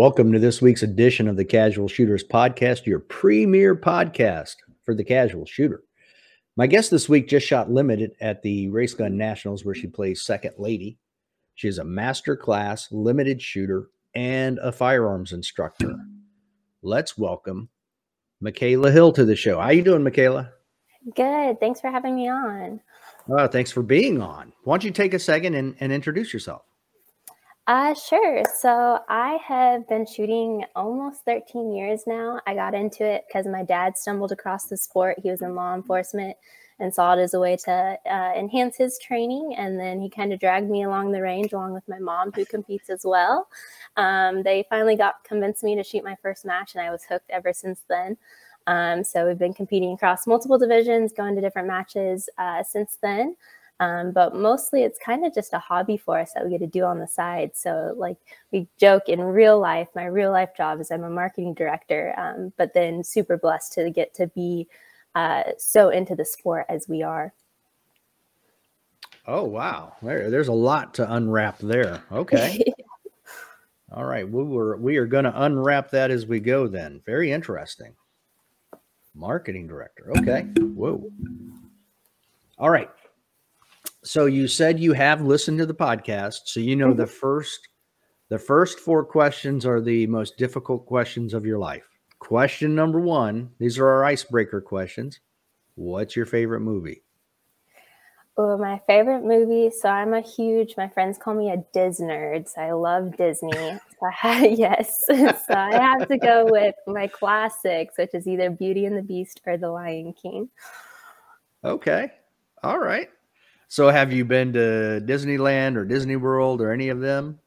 Welcome to this week's edition of the Casual Shooters Podcast, your premier podcast for the casual shooter. My guest this week just shot limited at the Race Gun Nationals, where she plays second lady. She is a master class limited shooter and a firearms instructor. Let's welcome Mikayla Hill to the show. How are you doing, Mikayla? Good. Thanks for having me on. Uh, thanks for being on. Why don't you take a second and, and introduce yourself? Uh, sure. So I have been shooting almost 13 years now. I got into it because my dad stumbled across the sport. He was in law enforcement and saw it as a way to uh, enhance his training. And then he kind of dragged me along the range along with my mom, who competes as well. Um, they finally got convinced me to shoot my first match, and I was hooked ever since then. Um, so we've been competing across multiple divisions, going to different matches uh, since then. Um, but mostly it's kind of just a hobby for us that we get to do on the side. So, like, we joke in real life, my real life job is I'm a marketing director, um, but then super blessed to get to be uh, so into the sport as we are. Oh, wow. There, there's a lot to unwrap there. Okay. All right. We were, we are going to unwrap that as we go then. Very interesting. Marketing director. Okay. Whoa. All right so you said you have listened to the podcast, so you know mm-hmm. the first the first four questions are the most difficult questions of your life. Question number one, these are our icebreaker questions. What's your favorite movie? Oh, my favorite movie. So I'm a huge. My friends call me a Disney nerd. So I love Disney. So I, yes, so I have to go with my classics, which is either Beauty and the Beast or The Lion King. Okay, all right. So, have you been to Disneyland or Disney World or any of them?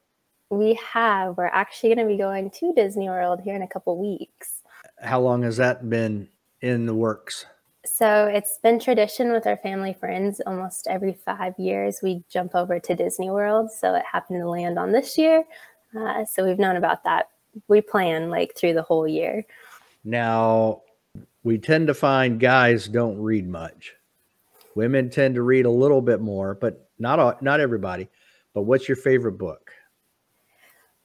We have. We're actually going to be going to Disney World here in a couple weeks. How long has that been in the works? So, it's been tradition with our family friends almost every five years. We jump over to Disney World. So, it happened to land on this year. Uh, so, we've known about that. We plan like through the whole year. Now, we tend to find guys don't read much. Women tend to read a little bit more, but not all, not everybody. But what's your favorite book?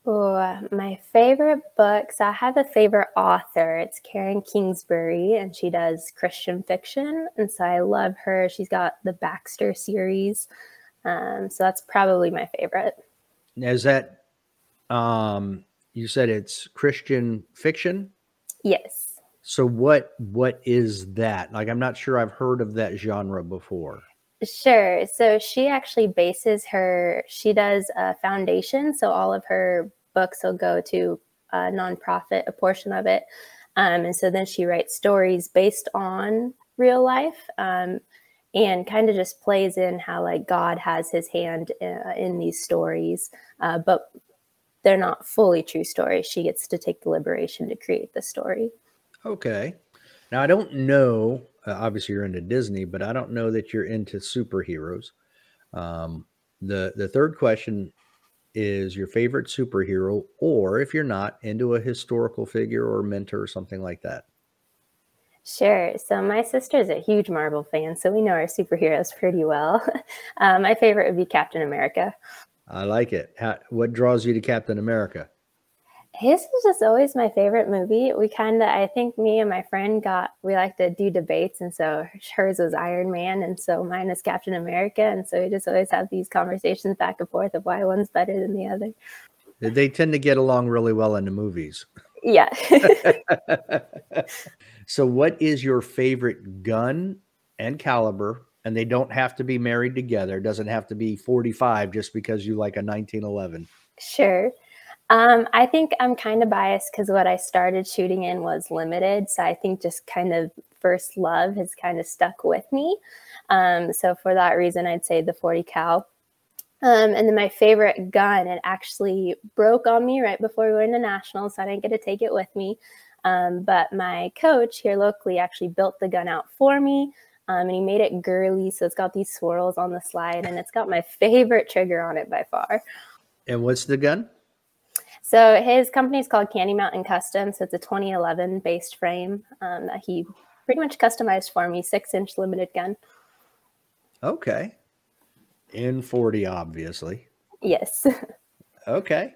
Oh, my favorite books. I have a favorite author. It's Karen Kingsbury, and she does Christian fiction, and so I love her. She's got the Baxter series, um, so that's probably my favorite. Is that um, you said it's Christian fiction? Yes. So what what is that? Like I'm not sure I've heard of that genre before. Sure. So she actually bases her she does a foundation, so all of her books will go to a nonprofit, a portion of it. Um, and so then she writes stories based on real life um, and kind of just plays in how like God has his hand in, uh, in these stories, uh, but they're not fully true stories. She gets to take the liberation to create the story. Okay. Now I don't know. Uh, obviously, you're into Disney, but I don't know that you're into superheroes. Um, the the third question is your favorite superhero, or if you're not into a historical figure or mentor or something like that. Sure. So my sister is a huge Marvel fan, so we know our superheroes pretty well. uh, my favorite would be Captain America. I like it. How, what draws you to Captain America? His is just always my favorite movie. We kind of, I think me and my friend got, we like to do debates. And so hers was Iron Man. And so mine is Captain America. And so we just always have these conversations back and forth of why one's better than the other. They tend to get along really well in the movies. Yeah. so, what is your favorite gun and caliber? And they don't have to be married together. It doesn't have to be 45 just because you like a 1911. Sure. Um, I think I'm kind of biased because what I started shooting in was limited. So I think just kind of first love has kind of stuck with me. Um, so for that reason, I'd say the 40 cal. Um, and then my favorite gun, it actually broke on me right before we went to nationals, so I didn't get to take it with me. Um, but my coach here locally actually built the gun out for me. Um, and he made it girly, so it's got these swirls on the slide, and it's got my favorite trigger on it by far. And what's the gun? So his company is called Candy Mountain Custom. So it's a 2011 based frame um, that he pretty much customized for me, six inch limited gun. Okay. In 40, obviously. Yes. okay.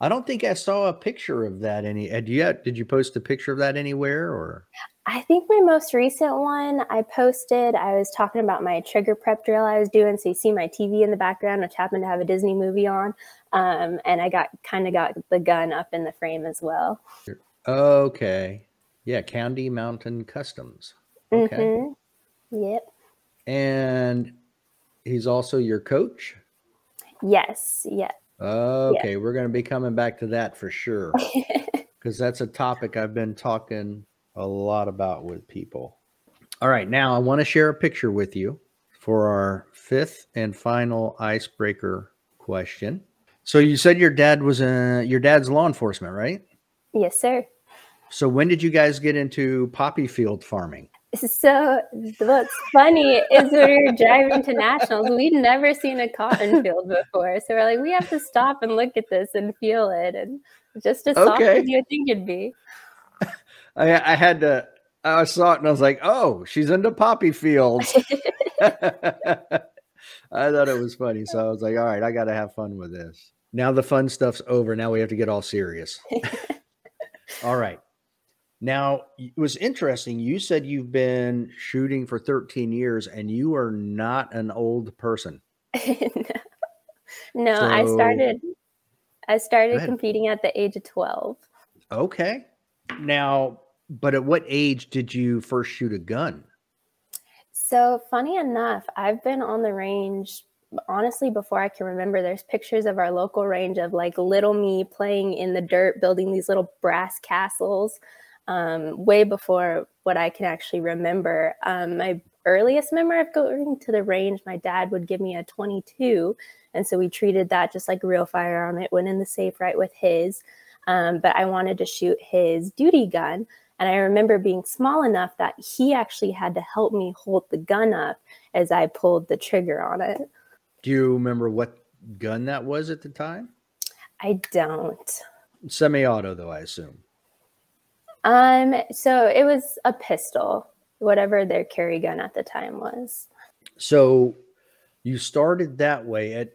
I don't think I saw a picture of that any. Did you, did you post a picture of that anywhere or? I think my most recent one I posted, I was talking about my trigger prep drill I was doing. So you see my TV in the background, which happened to have a Disney movie on. Um, and I got kind of got the gun up in the frame as well. Okay. Yeah. Candy Mountain Customs. Okay. Mm-hmm. Yep. And he's also your coach? Yes. Yeah. Okay. Yeah. We're going to be coming back to that for sure. Because that's a topic I've been talking a lot about with people. All right, now I want to share a picture with you for our fifth and final icebreaker question. So you said your dad was a your dad's law enforcement, right? Yes, sir. So when did you guys get into poppy field farming? So what's funny is when we were driving to nationals, we'd never seen a cotton field before. So we're like, we have to stop and look at this and feel it, and just as soft as you think it'd be. I, I had to. I saw it and I was like, "Oh, she's into poppy fields." I thought it was funny, so I was like, "All right, I got to have fun with this." Now the fun stuff's over. Now we have to get all serious. all right. Now it was interesting. You said you've been shooting for 13 years, and you are not an old person. no, no so, I started. I started competing at the age of 12. Okay. Now, but at what age did you first shoot a gun? So, funny enough, I've been on the range honestly before I can remember. There's pictures of our local range of like little me playing in the dirt, building these little brass castles, um, way before what I can actually remember. Um, my earliest memory of going to the range, my dad would give me a 22. And so we treated that just like a real firearm. It went in the safe right with his. Um, but I wanted to shoot his duty gun. And I remember being small enough that he actually had to help me hold the gun up as I pulled the trigger on it. Do you remember what gun that was at the time? I don't. Semi-auto though, I assume. Um, so it was a pistol, whatever their carry gun at the time was. So you started that way at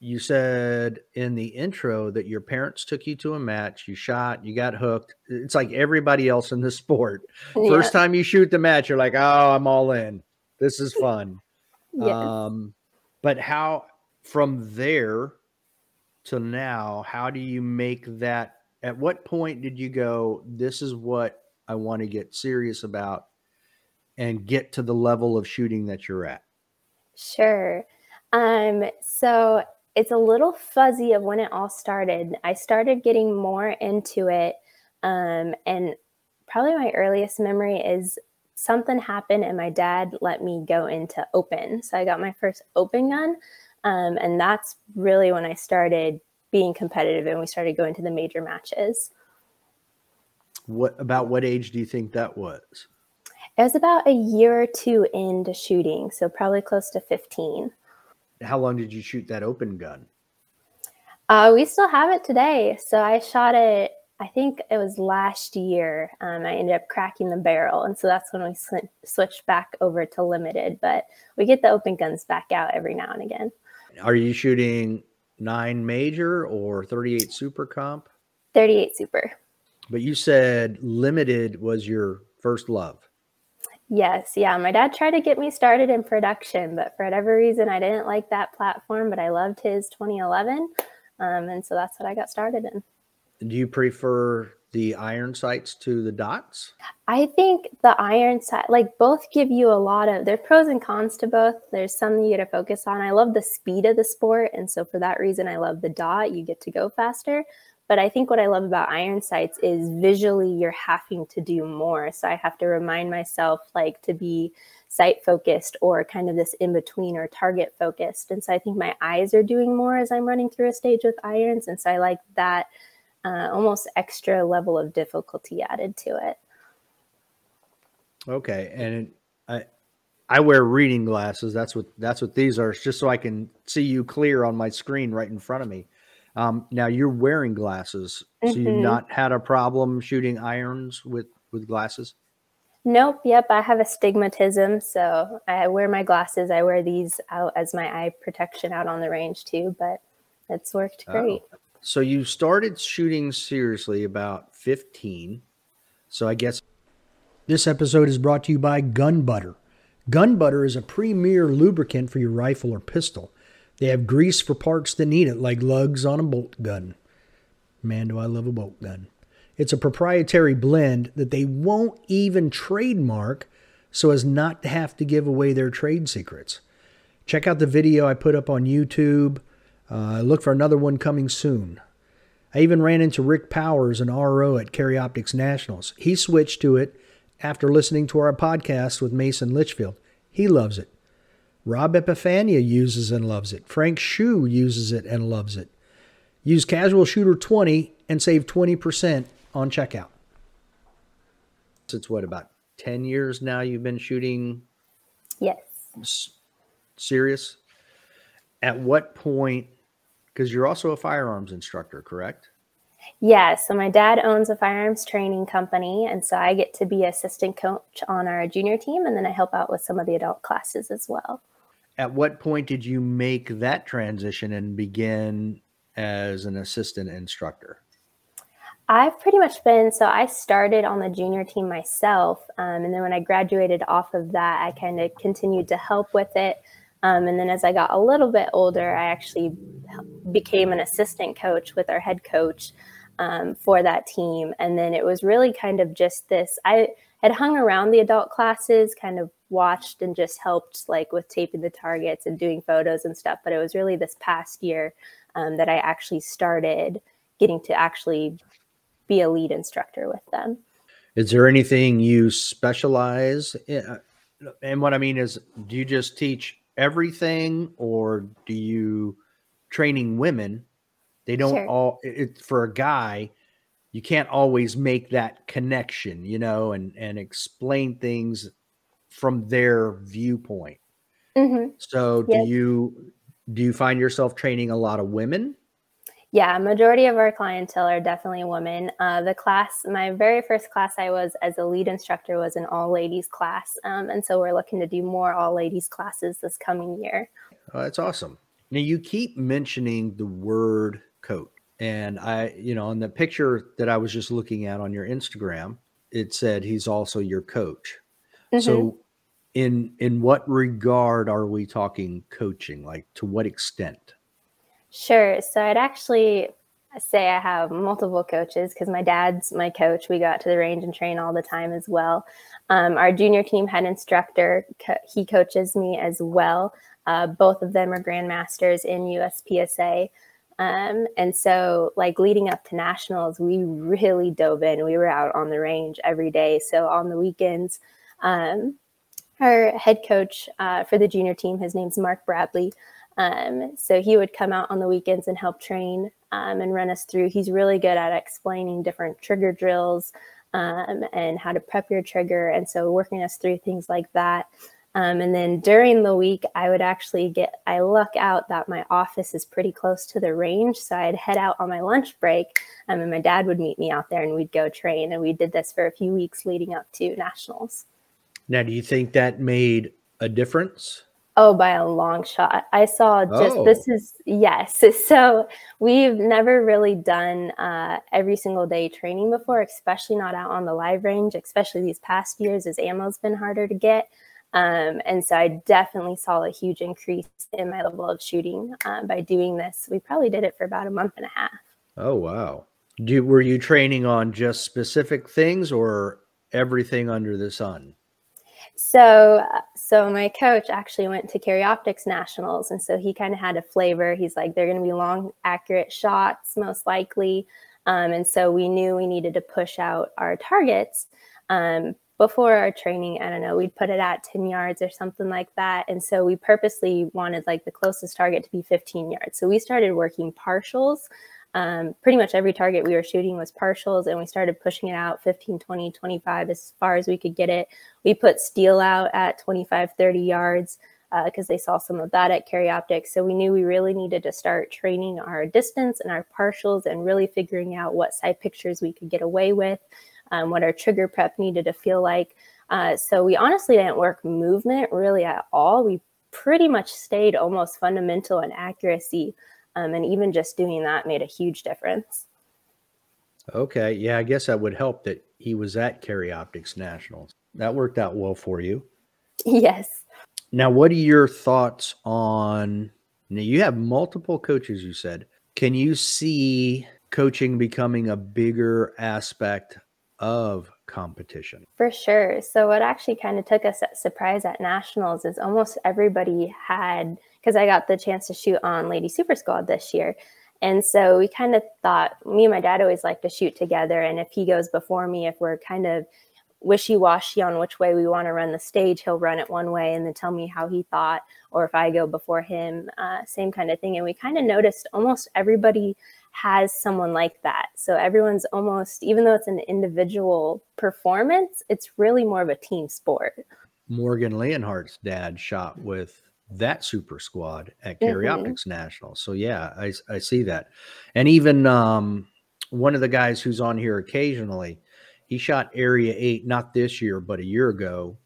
you said in the intro that your parents took you to a match, you shot, you got hooked. It's like everybody else in the sport. Yeah. First time you shoot the match, you're like, oh, I'm all in. This is fun. yes. Um, but how from there to now, how do you make that? At what point did you go, this is what I want to get serious about and get to the level of shooting that you're at? Sure. Um, so it's a little fuzzy of when it all started. I started getting more into it. Um, and probably my earliest memory is something happened and my dad let me go into open. So I got my first open gun. Um, and that's really when I started being competitive and we started going to the major matches. What about what age do you think that was? It was about a year or two into shooting, so probably close to 15. How long did you shoot that open gun? Uh, we still have it today. So I shot it, I think it was last year. Um, I ended up cracking the barrel. And so that's when we sw- switched back over to limited. But we get the open guns back out every now and again. Are you shooting nine major or 38 super comp? 38 super. But you said limited was your first love. Yes, yeah. My dad tried to get me started in production, but for whatever reason, I didn't like that platform. But I loved his 2011, um, and so that's what I got started in. Do you prefer the iron sights to the dots? I think the iron sight, like both give you a lot of, there's pros and cons to both. There's something you get to focus on. I love the speed of the sport. And so for that reason, I love the dot. You get to go faster. But I think what I love about iron sights is visually you're having to do more. So I have to remind myself like to be sight focused or kind of this in between or target focused. And so I think my eyes are doing more as I'm running through a stage with irons. And so I like that uh, almost extra level of difficulty added to it. Okay. And I, I wear reading glasses. That's what that's what these are. It's just so I can see you clear on my screen right in front of me. Um, now you're wearing glasses, mm-hmm. so you've mm-hmm. not had a problem shooting irons with with glasses. Nope. Yep. I have astigmatism, so I wear my glasses. I wear these out as my eye protection out on the range too, but it's worked great. Oh, So you started shooting seriously about 15. So I guess this episode is brought to you by Gun Butter. Gun Butter is a premier lubricant for your rifle or pistol. They have grease for parts that need it, like lugs on a bolt gun. Man, do I love a bolt gun. It's a proprietary blend that they won't even trademark so as not to have to give away their trade secrets. Check out the video I put up on YouTube. Uh, look for another one coming soon. I even ran into Rick Powers, an RO at Carry Optics Nationals. He switched to it after listening to our podcast with Mason Litchfield. He loves it. Rob Epifania uses and loves it. Frank Shu uses it and loves it. Use Casual Shooter 20 and save 20% on checkout. It's what, about 10 years now you've been shooting? Yes. S- serious? At what point, because you're also a firearms instructor, correct? Yeah, so my dad owns a firearms training company, and so I get to be assistant coach on our junior team, and then I help out with some of the adult classes as well. At what point did you make that transition and begin as an assistant instructor? I've pretty much been so I started on the junior team myself, um, and then when I graduated off of that, I kind of continued to help with it. Um, and then as I got a little bit older, I actually became an assistant coach with our head coach um, for that team. And then it was really kind of just this I had hung around the adult classes, kind of watched and just helped like with taping the targets and doing photos and stuff. But it was really this past year um, that I actually started getting to actually be a lead instructor with them. Is there anything you specialize in? And what I mean is, do you just teach everything or do you training women they don't sure. all it for a guy you can't always make that connection you know and and explain things from their viewpoint mm-hmm. so do you do you find yourself training a lot of women yeah, majority of our clientele are definitely women. Uh, the class, my very first class I was as a lead instructor was an all ladies class, um, and so we're looking to do more all ladies classes this coming year. Oh, that's awesome. Now you keep mentioning the word coat, and I, you know, on the picture that I was just looking at on your Instagram, it said he's also your coach. Mm-hmm. So, in in what regard are we talking coaching? Like to what extent? Sure. So I'd actually say I have multiple coaches because my dad's my coach. We got to the range and train all the time as well. Um, our junior team head instructor, co- he coaches me as well. Uh, both of them are grandmasters in USPSA. Um, and so, like leading up to nationals, we really dove in. We were out on the range every day. So, on the weekends, um, our head coach uh, for the junior team, his name's Mark Bradley. Um, so he would come out on the weekends and help train um, and run us through. He's really good at explaining different trigger drills um, and how to prep your trigger. And so working us through things like that. Um, and then during the week, I would actually get, I luck out that my office is pretty close to the range. So I'd head out on my lunch break um, and my dad would meet me out there and we'd go train. And we did this for a few weeks leading up to nationals. Now, do you think that made a difference? Oh, by a long shot. I saw just oh. this is yes. So we've never really done uh, every single day training before, especially not out on the live range, especially these past years as ammo's been harder to get. Um, and so I definitely saw a huge increase in my level of shooting uh, by doing this. We probably did it for about a month and a half. Oh, wow. Do, were you training on just specific things or everything under the sun? So, so my coach actually went to Carry Optics Nationals, and so he kind of had a flavor. He's like, they're going to be long, accurate shots, most likely. Um, and so we knew we needed to push out our targets um, before our training. I don't know, we'd put it at 10 yards or something like that. And so we purposely wanted like the closest target to be 15 yards. So we started working partials um, pretty much every target we were shooting was partials and we started pushing it out 15 20 25 as far as we could get it we put steel out at 25 30 yards because uh, they saw some of that at carry optics so we knew we really needed to start training our distance and our partials and really figuring out what side pictures we could get away with um, what our trigger prep needed to feel like uh, so we honestly didn't work movement really at all we pretty much stayed almost fundamental in accuracy Um, and even just doing that made a huge difference. Okay. Yeah, I guess that would help that he was at Carry Optics Nationals. That worked out well for you. Yes. Now, what are your thoughts on? Now, you have multiple coaches, you said. Can you see coaching becoming a bigger aspect of competition? For sure. So, what actually kind of took us at surprise at nationals is almost everybody had, because I got the chance to shoot on Lady Super Squad this year. And so we kind of thought, me and my dad always like to shoot together. And if he goes before me, if we're kind of wishy washy on which way we want to run the stage, he'll run it one way and then tell me how he thought. Or if I go before him, uh, same kind of thing. And we kind of noticed almost everybody has someone like that. So everyone's almost, even though it's an individual performance, it's really more of a team sport. Morgan Leonhardt's dad shot with that super squad at Carry mm-hmm. Optics National. So yeah, I, I see that. And even um, one of the guys who's on here occasionally, he shot Area 8 not this year, but a year ago.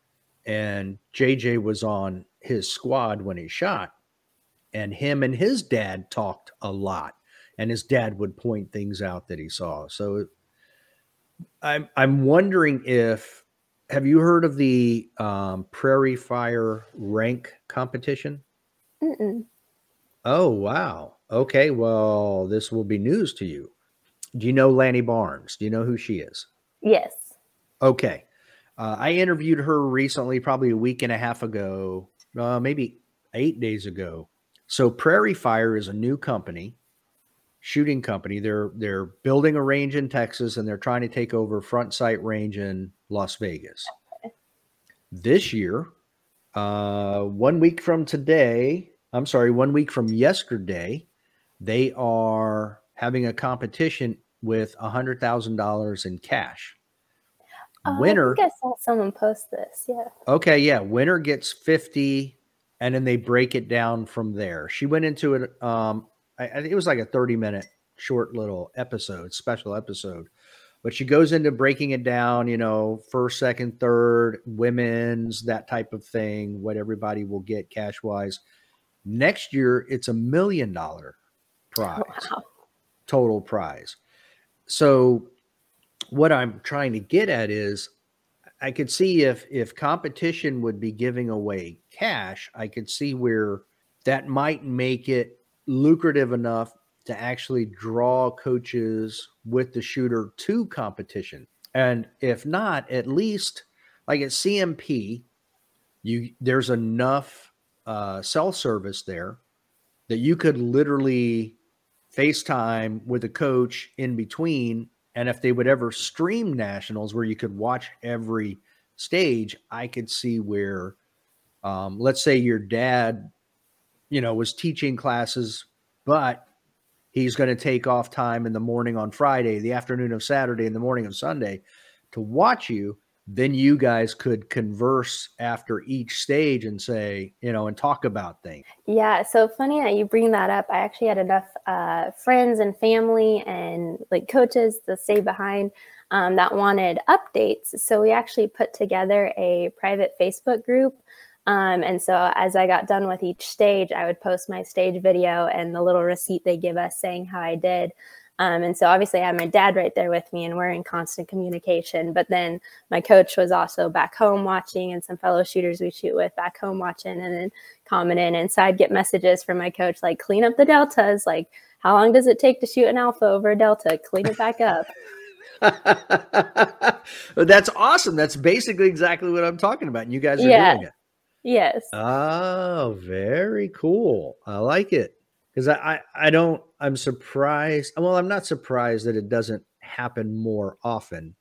And JJ was on his squad when he shot. And him and his dad talked a lot and his dad would point things out that he saw. So I'm I'm wondering if have you heard of the um, Prairie Fire rank competition? Mm-mm. Oh wow. Okay, well this will be news to you. Do you know Lanny Barnes? Do you know who she is? Yes. Okay. Uh, I interviewed her recently, probably a week and a half ago, uh, maybe eight days ago. So Prairie Fire is a new company shooting company. They're they're building a range in Texas and they're trying to take over Front Sight Range in Las Vegas. This year, uh, one week from today, I'm sorry, one week from yesterday, they are having a competition with a hundred thousand dollars in cash. Oh, winner. I, I saw someone post this. Yeah. Okay. Yeah. Winner gets 50 and then they break it down from there. She went into it. Um, I, I think it was like a 30 minute short little episode, special episode. But she goes into breaking it down, you know, first, second, third, women's, that type of thing, what everybody will get cash wise. Next year, it's a million dollar prize, wow. total prize. So, what I'm trying to get at is I could see if if competition would be giving away cash, I could see where that might make it lucrative enough to actually draw coaches with the shooter to competition. And if not, at least like at CMP, you there's enough uh, cell service there that you could literally FaceTime with a coach in between. And if they would ever stream nationals where you could watch every stage, I could see where, um, let's say your dad you know, was teaching classes, but he's going to take off time in the morning on Friday, the afternoon of Saturday, and the morning of Sunday to watch you. Then you guys could converse after each stage and say, you know, and talk about things. Yeah. So funny that you bring that up. I actually had enough uh, friends and family and like coaches to stay behind um, that wanted updates. So we actually put together a private Facebook group um, and so as I got done with each stage, I would post my stage video and the little receipt they give us saying how I did. Um, and so obviously I had my dad right there with me and we're in constant communication. But then my coach was also back home watching and some fellow shooters we shoot with back home watching and then commenting. And so I'd get messages from my coach like, clean up the deltas. Like, how long does it take to shoot an alpha over a delta? Clean it back up. That's awesome. That's basically exactly what I'm talking about. And you guys are yeah. doing it. Yes. Oh, very cool. I like it because I, I, I don't. I'm surprised. Well, I'm not surprised that it doesn't happen more often.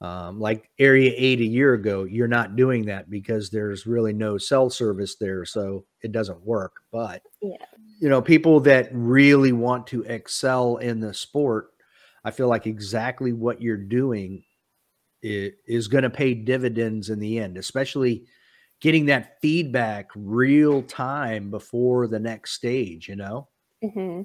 Um, like Area Eight a year ago, you're not doing that because there's really no cell service there, so it doesn't work. But yeah, you know, people that really want to excel in the sport, I feel like exactly what you're doing is, is going to pay dividends in the end, especially getting that feedback real time before the next stage, you know? Mm-hmm.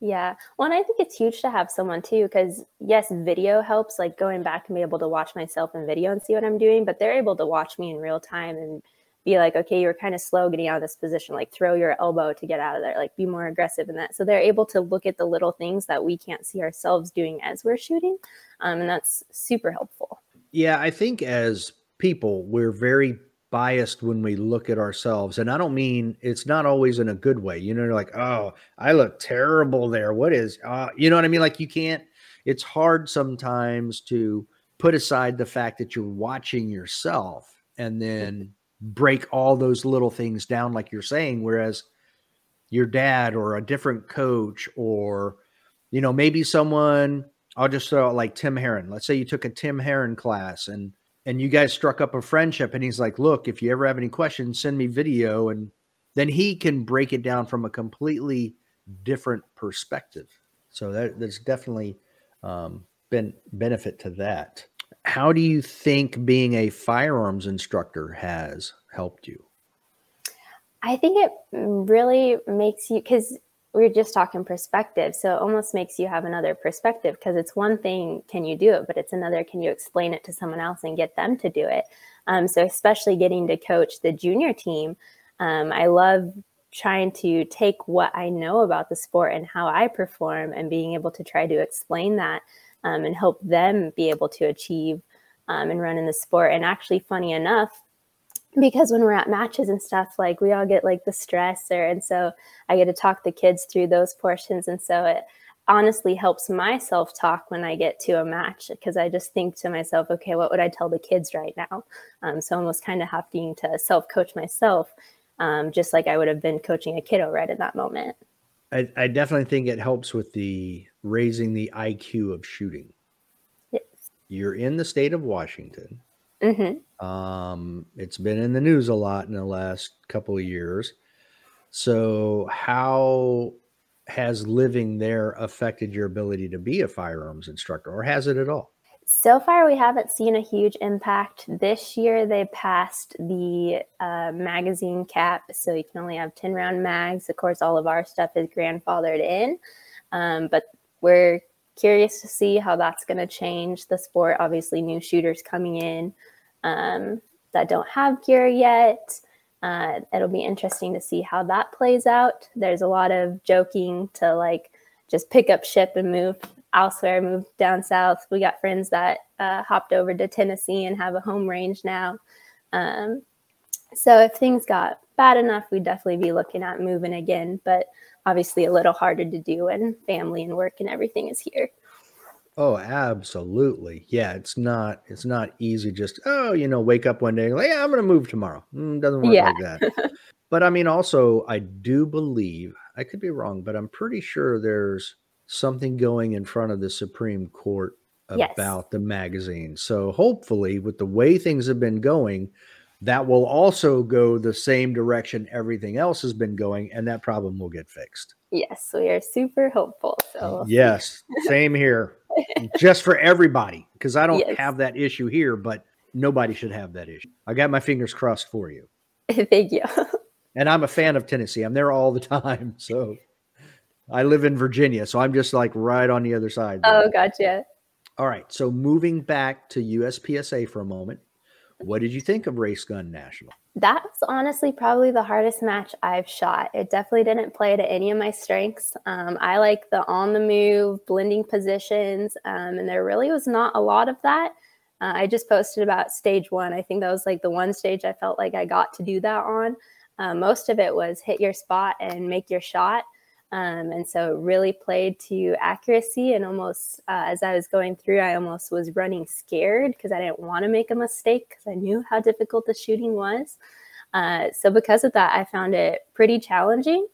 Yeah. Well, and I think it's huge to have someone too, because yes, video helps, like going back and be able to watch myself in video and see what I'm doing, but they're able to watch me in real time and be like, okay, you're kind of slow getting out of this position, like throw your elbow to get out of there, like be more aggressive in that. So they're able to look at the little things that we can't see ourselves doing as we're shooting. Um, and that's super helpful. Yeah, I think as people, we're very biased when we look at ourselves. And I don't mean it's not always in a good way. You know, like, oh, I look terrible there. What is, uh, you know what I mean? Like, you can't, it's hard sometimes to put aside the fact that you're watching yourself and then break all those little things down like you're saying whereas your dad or a different coach or you know maybe someone i'll just throw out like tim herron let's say you took a tim herron class and and you guys struck up a friendship and he's like look if you ever have any questions send me video and then he can break it down from a completely different perspective so that, there's definitely um, been benefit to that how do you think being a firearms instructor has helped you? I think it really makes you because we are just talking perspective. So it almost makes you have another perspective because it's one thing, can you do it? But it's another, can you explain it to someone else and get them to do it? Um, so, especially getting to coach the junior team, um, I love trying to take what I know about the sport and how I perform and being able to try to explain that um, and help them be able to achieve um, and run in the sport. And actually, funny enough, because when we're at matches and stuff, like we all get like the stress, or and so I get to talk the kids through those portions, and so it honestly helps my self talk when I get to a match because I just think to myself, okay, what would I tell the kids right now? Um, so almost kind of having to self coach myself, um, just like I would have been coaching a kiddo right in that moment. I, I definitely think it helps with the raising the IQ of shooting. Yes. You're in the state of Washington. Mm-hmm. Um, it's been in the news a lot in the last couple of years. So, how has living there affected your ability to be a firearms instructor, or has it at all? So far, we haven't seen a huge impact. This year, they passed the uh, magazine cap, so you can only have 10 round mags. Of course, all of our stuff is grandfathered in, um, but we're curious to see how that's going to change the sport. Obviously, new shooters coming in um, that don't have gear yet. Uh, it'll be interesting to see how that plays out. There's a lot of joking to like just pick up ship and move elsewhere, move down south. We got friends that uh, hopped over to Tennessee and have a home range now. Um, so if things got bad enough, we'd definitely be looking at moving again. But obviously, a little harder to do when family and work and everything is here. Oh, absolutely. Yeah, it's not it's not easy just oh, you know, wake up one day like, yeah, I'm going to move tomorrow. Mm, doesn't work yeah. like that. but I mean also I do believe, I could be wrong, but I'm pretty sure there's something going in front of the Supreme Court about yes. the magazine. So hopefully, with the way things have been going, that will also go the same direction everything else has been going, and that problem will get fixed. Yes, we are super hopeful. So yes, same here. Just for everybody, because I don't yes. have that issue here, but nobody should have that issue. I got my fingers crossed for you. Thank you. and I'm a fan of Tennessee. I'm there all the time. So I live in Virginia, so I'm just like right on the other side. There. Oh, gotcha. All right. So moving back to USPSA for a moment, what did you think of Race Gun National? That was honestly probably the hardest match I've shot. It definitely didn't play to any of my strengths. Um, I like the on the move, blending positions, um, and there really was not a lot of that. Uh, I just posted about stage one. I think that was like the one stage I felt like I got to do that on. Uh, most of it was hit your spot and make your shot. Um, and so it really played to accuracy. And almost uh, as I was going through, I almost was running scared because I didn't want to make a mistake because I knew how difficult the shooting was. Uh, so because of that, I found it pretty challenging.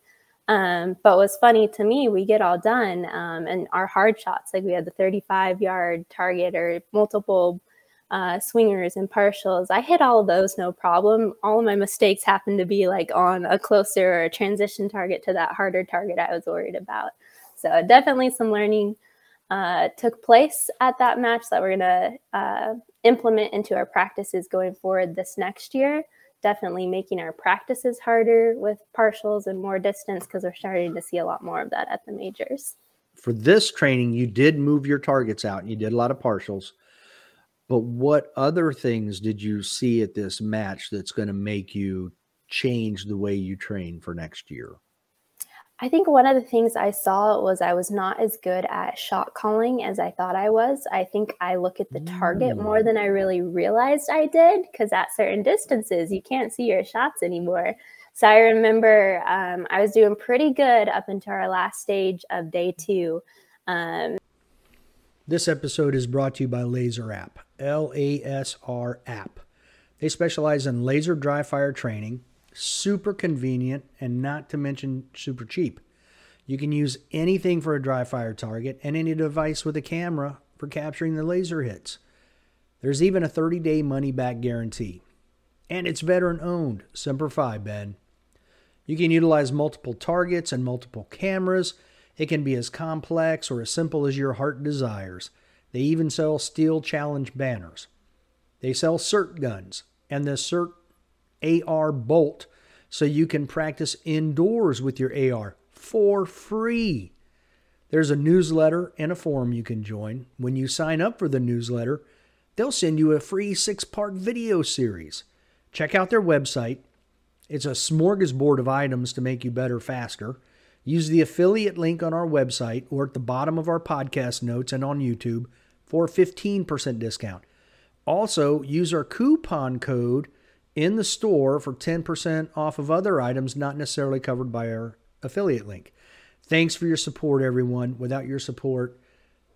Um, but what's funny to me, we get all done um, and our hard shots, like we had the 35 yard target or multiple uh, swingers and partials. I hit all of those no problem. All of my mistakes happened to be like on a closer or a transition target to that harder target I was worried about. So definitely some learning uh, took place at that match that we're going to uh, implement into our practices going forward this next year. Definitely making our practices harder with partials and more distance because we're starting to see a lot more of that at the majors. For this training, you did move your targets out and you did a lot of partials But what other things did you see at this match that's going to make you change the way you train for next year? I think one of the things I saw was I was not as good at shot calling as I thought I was. I think I look at the target more than I really realized I did because at certain distances, you can't see your shots anymore. So I remember um, I was doing pretty good up until our last stage of day two. Um, this episode is brought to you by LASR App, L A S R App. They specialize in laser dry fire training super convenient, and not to mention super cheap. You can use anything for a dry fire target and any device with a camera for capturing the laser hits. There's even a 30 day money back guarantee. And it's veteran owned. Semper Fi, Ben. You can utilize multiple targets and multiple cameras. It can be as complex or as simple as your heart desires. They even sell Steel Challenge banners. They sell SIRT guns, and the SIRT AR Bolt so you can practice indoors with your AR for free. There's a newsletter and a forum you can join. When you sign up for the newsletter, they'll send you a free six part video series. Check out their website. It's a smorgasbord of items to make you better faster. Use the affiliate link on our website or at the bottom of our podcast notes and on YouTube for a 15% discount. Also, use our coupon code in the store for 10% off of other items not necessarily covered by our affiliate link. Thanks for your support, everyone. Without your support,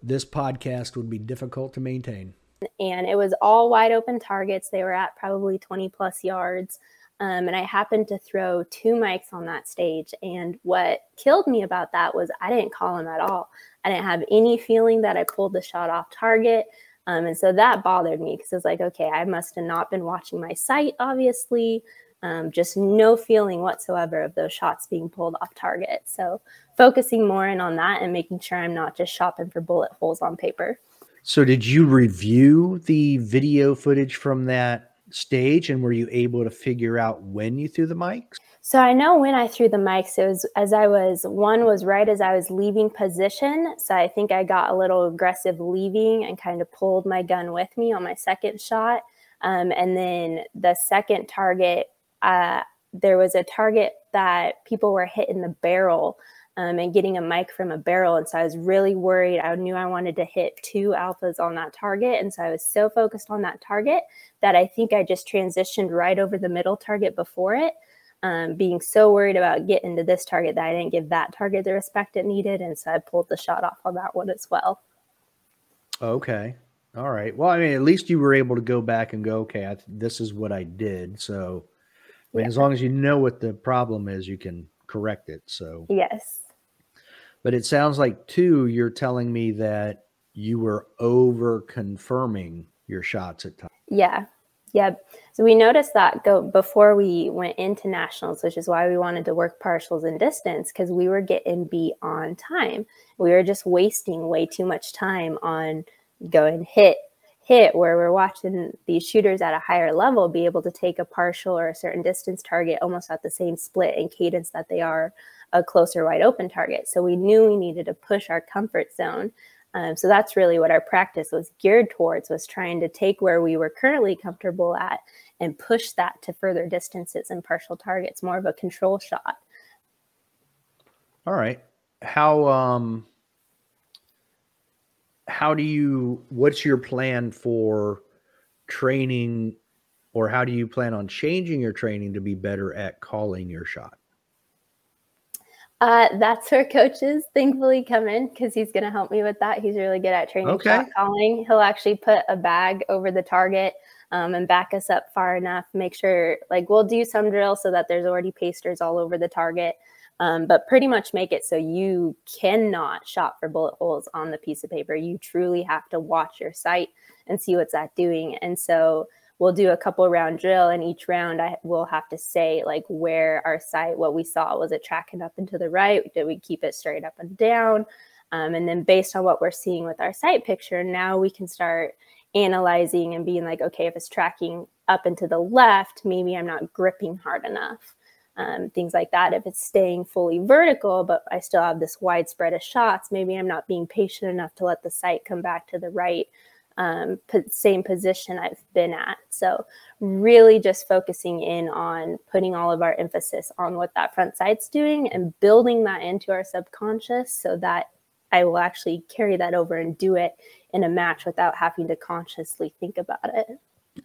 this podcast would be difficult to maintain. And it was all wide open targets. They were at probably 20 plus yards. Um, and I happened to throw two mics on that stage. And what killed me about that was I didn't call them at all. I didn't have any feeling that I pulled the shot off target. Um, and so that bothered me because it's like, okay, I must have not been watching my sight, obviously. Um, just no feeling whatsoever of those shots being pulled off target. So focusing more in on that and making sure I'm not just shopping for bullet holes on paper. So did you review the video footage from that stage and were you able to figure out when you threw the mics? So I know when I threw the mics, it was as I was one was right as I was leaving position. So I think I got a little aggressive leaving and kind of pulled my gun with me on my second shot. Um, and then the second target, uh, there was a target that people were hitting the barrel um, and getting a mic from a barrel. And so I was really worried. I knew I wanted to hit two alphas on that target. And so I was so focused on that target that I think I just transitioned right over the middle target before it um, being so worried about getting to this target that I didn't give that target the respect it needed. And so I pulled the shot off on that one as well. Okay. All right. Well, I mean, at least you were able to go back and go, okay, I, this is what I did. So, I mean, yeah. as long as you know what the problem is, you can correct it. So, yes. But it sounds like, too, you're telling me that you were over confirming your shots at times. Yeah. Yep. So we noticed that go before we went into nationals, which is why we wanted to work partials and distance because we were getting beat on time. We were just wasting way too much time on going hit, hit, where we're watching these shooters at a higher level be able to take a partial or a certain distance target almost at the same split and cadence that they are a closer wide open target. So we knew we needed to push our comfort zone um, so that's really what our practice was geared towards was trying to take where we were currently comfortable at and push that to further distances and partial targets, more of a control shot. All right. How um how do you what's your plan for training or how do you plan on changing your training to be better at calling your shot? Uh, that's where coaches thankfully come in because he's going to help me with that. He's really good at training okay. shot calling. He'll actually put a bag over the target um, and back us up far enough. Make sure, like, we'll do some drills so that there's already pasters all over the target, um, but pretty much make it so you cannot shot for bullet holes on the piece of paper. You truly have to watch your sight and see what's that doing. And so, we'll do a couple round drill and each round I will have to say like where our sight what we saw was it tracking up and to the right? Did we keep it straight up and down? Um, and then based on what we're seeing with our sight picture now we can start analyzing and being like okay if it's tracking up and to the left maybe i'm not gripping hard enough. Um, things like that. If it's staying fully vertical but i still have this wide spread of shots maybe i'm not being patient enough to let the sight come back to the right um, same position I've been at. So, really just focusing in on putting all of our emphasis on what that front side's doing and building that into our subconscious so that I will actually carry that over and do it in a match without having to consciously think about it.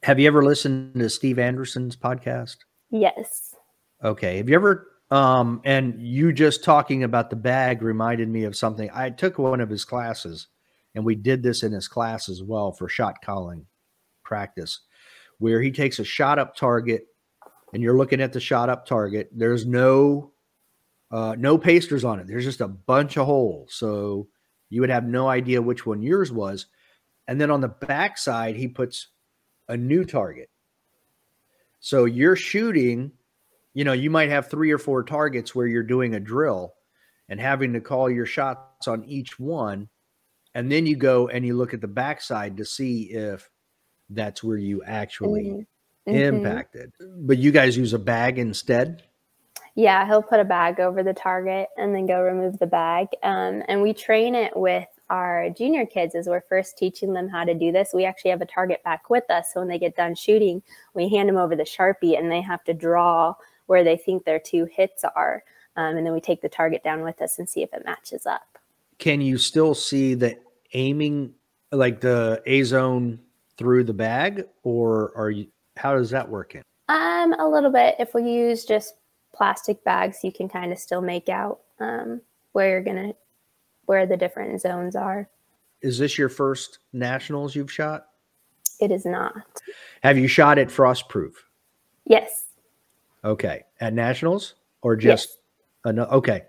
Have you ever listened to Steve Anderson's podcast? Yes. Okay. Have you ever um and you just talking about the bag reminded me of something. I took one of his classes and we did this in his class as well for shot calling practice where he takes a shot up target and you're looking at the shot up target. There's no uh, no pasters on it. There's just a bunch of holes. So you would have no idea which one yours was. And then on the back side, he puts a new target. So you're shooting, you know, you might have three or four targets where you're doing a drill and having to call your shots on each one. And then you go and you look at the backside to see if that's where you actually mm-hmm. mm-hmm. impacted. But you guys use a bag instead? Yeah, he'll put a bag over the target and then go remove the bag. Um, and we train it with our junior kids as we're first teaching them how to do this. We actually have a target back with us. So when they get done shooting, we hand them over the Sharpie and they have to draw where they think their two hits are. Um, and then we take the target down with us and see if it matches up. Can you still see the aiming, like the A zone through the bag, or are you? How does that work in? Um, a little bit. If we use just plastic bags, you can kind of still make out um, where you're gonna where the different zones are. Is this your first nationals you've shot? It is not. Have you shot at Frostproof? Yes. Okay. At nationals or just yes. okay.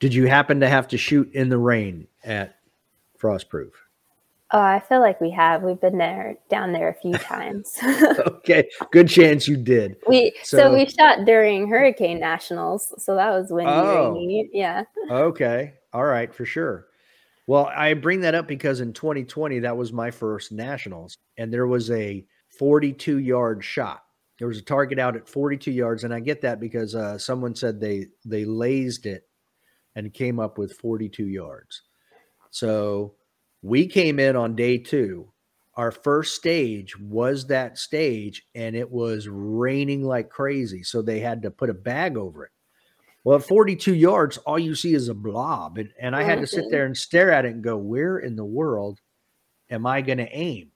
Did you happen to have to shoot in the rain at Frostproof? Oh, I feel like we have. We've been there down there a few times. okay, good chance you did. We so, so, we shot during Hurricane Nationals, so that was windy, oh, rainy. Yeah. Okay, all right, for sure. Well, I bring that up because in 2020 that was my first nationals, and there was a 42 yard shot. There was a target out at 42 yards, and I get that because uh, someone said they they lased it and came up with 42 yards. So we came in on day two. Our first stage was that stage, and it was raining like crazy. So they had to put a bag over it. Well, at 42 yards, all you see is a blob. And, and I had to sit there and stare at it and go, where in the world am I going to aim?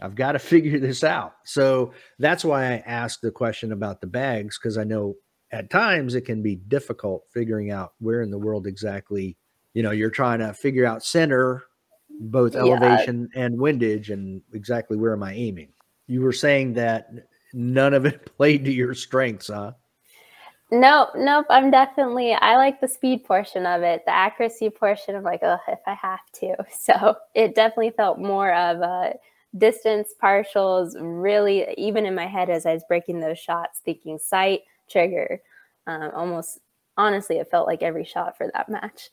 I've got to figure this out. So that's why I asked the question about the bags, because I know at times it can be difficult figuring out where in the world exactly, you know, you're trying to figure out center both elevation yeah. and windage and exactly where am I aiming. You were saying that none of it played to your strengths, huh? No, nope. I'm definitely I like the speed portion of it. The accuracy portion, I'm like, oh, if I have to. So it definitely felt more of a distance partials, really even in my head as I was breaking those shots, thinking sight, trigger. Um, almost honestly, it felt like every shot for that match.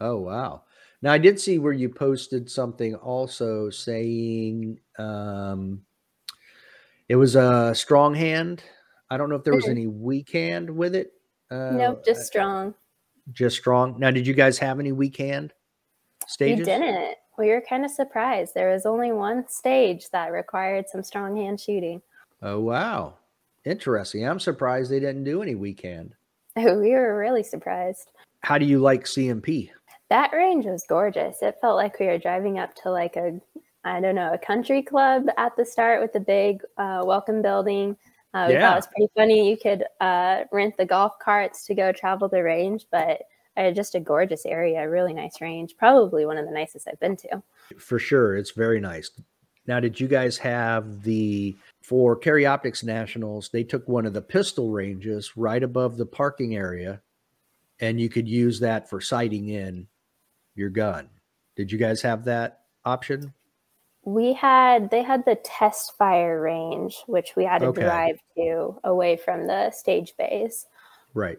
Oh wow. Now I did see where you posted something also saying um, it was a strong hand. I don't know if there was any weak hand with it. Uh, nope, just strong. Just strong. Now, did you guys have any weak hand stages? We didn't. We were kind of surprised. There was only one stage that required some strong hand shooting. Oh wow, interesting. I'm surprised they didn't do any weak hand. we were really surprised. How do you like CMP? That range was gorgeous. It felt like we were driving up to like a, I don't know, a country club at the start with the big uh, welcome building. Uh, we yeah. thought it was pretty funny. You could uh, rent the golf carts to go travel the range, but uh, just a gorgeous area, really nice range. Probably one of the nicest I've been to. For sure, it's very nice. Now, did you guys have the for Carry Optics Nationals? They took one of the pistol ranges right above the parking area, and you could use that for sighting in your gun. Did you guys have that option? We had they had the test fire range, which we had to okay. drive to away from the stage base. Right.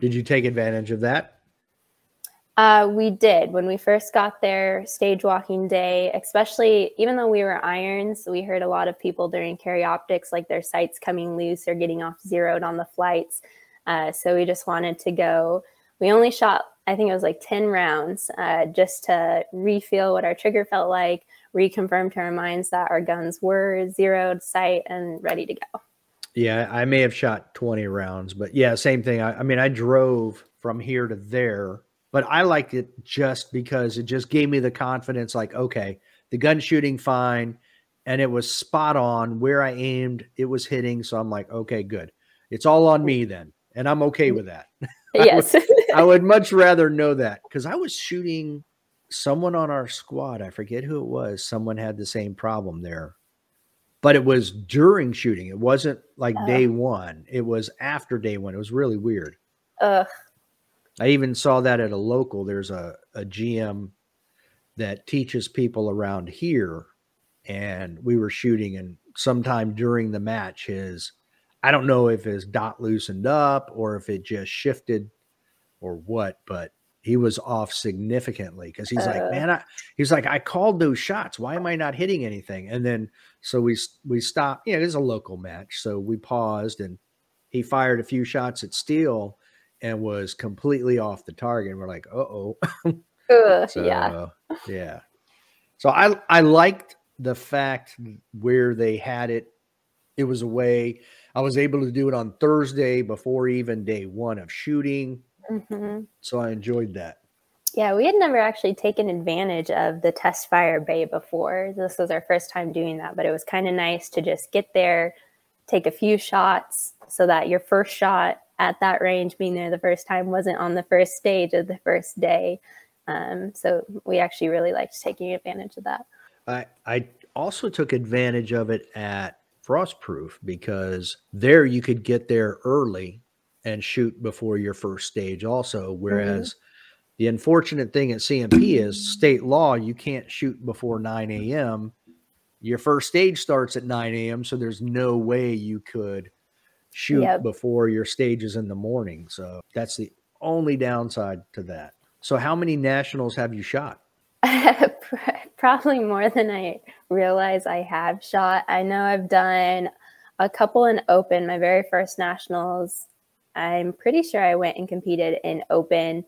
Did you take advantage of that? Uh, we did when we first got there, stage walking day, especially even though we were irons, we heard a lot of people during carry optics like their sights coming loose or getting off zeroed on the flights. Uh, so we just wanted to go we only shot, I think it was like 10 rounds uh, just to refeel what our trigger felt like, reconfirm to our minds that our guns were zeroed, sight, and ready to go. Yeah, I may have shot 20 rounds, but yeah, same thing. I, I mean, I drove from here to there, but I liked it just because it just gave me the confidence like, okay, the gun shooting fine and it was spot on where I aimed, it was hitting. So I'm like, okay, good. It's all on me then. And I'm okay with that. Yes. I, would, I would much rather know that because I was shooting someone on our squad. I forget who it was. Someone had the same problem there, but it was during shooting. It wasn't like Oh. day one, it was after day one. It was really weird. Ugh. I even saw that at a local. There's a, a GM that teaches people around here, and we were shooting, and sometime during the match, his I don't know if his dot loosened up or if it just shifted or what, but he was off significantly because he's like, Uh. man, I, he's like, I called those shots. Why am I not hitting anything? And then so we we stopped. You know, it's a local match, so we paused and he fired a few shots at steel and was completely off the target. And we're like, uh oh. So yeah. yeah. So I I liked the fact where they had it. It was a way I was able to do it on Thursday before even day one of shooting. hmm So I enjoyed that. Yeah, we had never actually taken advantage of the test fire bay before. This was our first time doing that, but it was kind of nice to just get there, take a few shots so that your first shot at that range, being there the first time, wasn't on the first stage of the first day. Um, so we actually really liked taking advantage of that. I I also took advantage of it at Frostproof because there you could get there early and shoot before your first stage also whereas the unfortunate thing at CMP is state law you can't shoot before 9 a.m. Your first stage starts at 9 a.m. so there's no way you could shoot Yep. before your stage is in the morning so that's the only downside to that. So how many nationals have you shot? Probably more than I realize I have shot. I know I've done a couple in open. My very first nationals, I'm pretty sure I went and competed in open.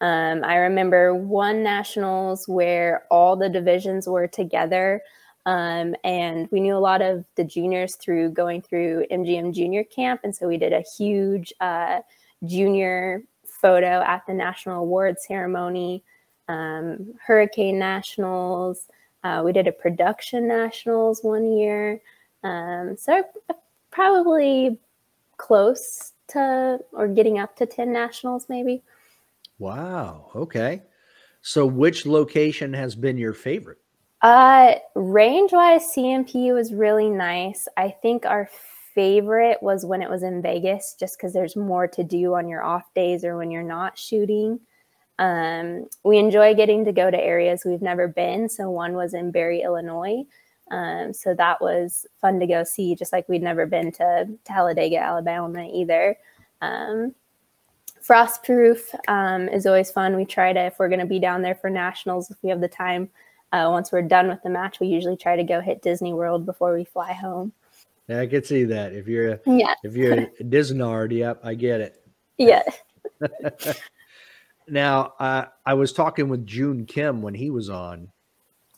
Um, I remember one nationals where all the divisions were together. Um, and we knew a lot of the juniors through going through MGM junior camp. And so we did a huge uh, junior photo at the national award ceremony um, Hurricane Nationals. Uh, we did a production nationals one year. Um, so probably close to or getting up to 10 nationals, maybe. Wow. Okay. So which location has been your favorite? Uh, range wise, CMP was really nice. I think our favorite was when it was in Vegas, just because there's more to do on your off days or when you're not shooting. Um, we enjoy getting to go to areas we've never been. So one was in Barry, Illinois. Um, so that was fun to go see, just like we'd never been to Talladega, Alabama either. Um, Frostproof um, is always fun. We try to, if we're going to be down there for nationals, if we have the time, uh, once we're done with the match, we usually try to go hit Disney World before we fly home. Yeah, I can see that. If you're a, Yeah, if you're a Disnard, yep, I get it. yeah, Now, uh, I was talking with June Kim when he was on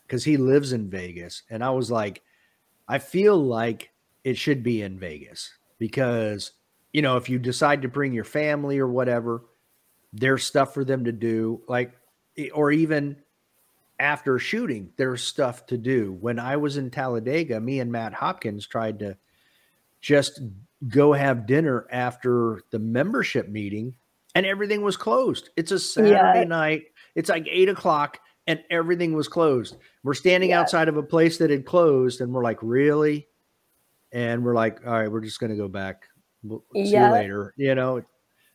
because he lives in Vegas, and I was like, I feel like it should be in Vegas because you know if you decide to bring your family or whatever, there's stuff for them to do, like or even after shooting, there's stuff to do. When I was in Talladega, me and Matt Hopkins tried to just go have dinner after the membership meeting and everything was closed. It's a Saturday Yeah. night. It's like eight o'clock and everything was closed. We're standing Yeah. outside of a place that had closed and we're like, really? And we're like, all right, we're just going to go back. We'll see Yeah. you later. You know?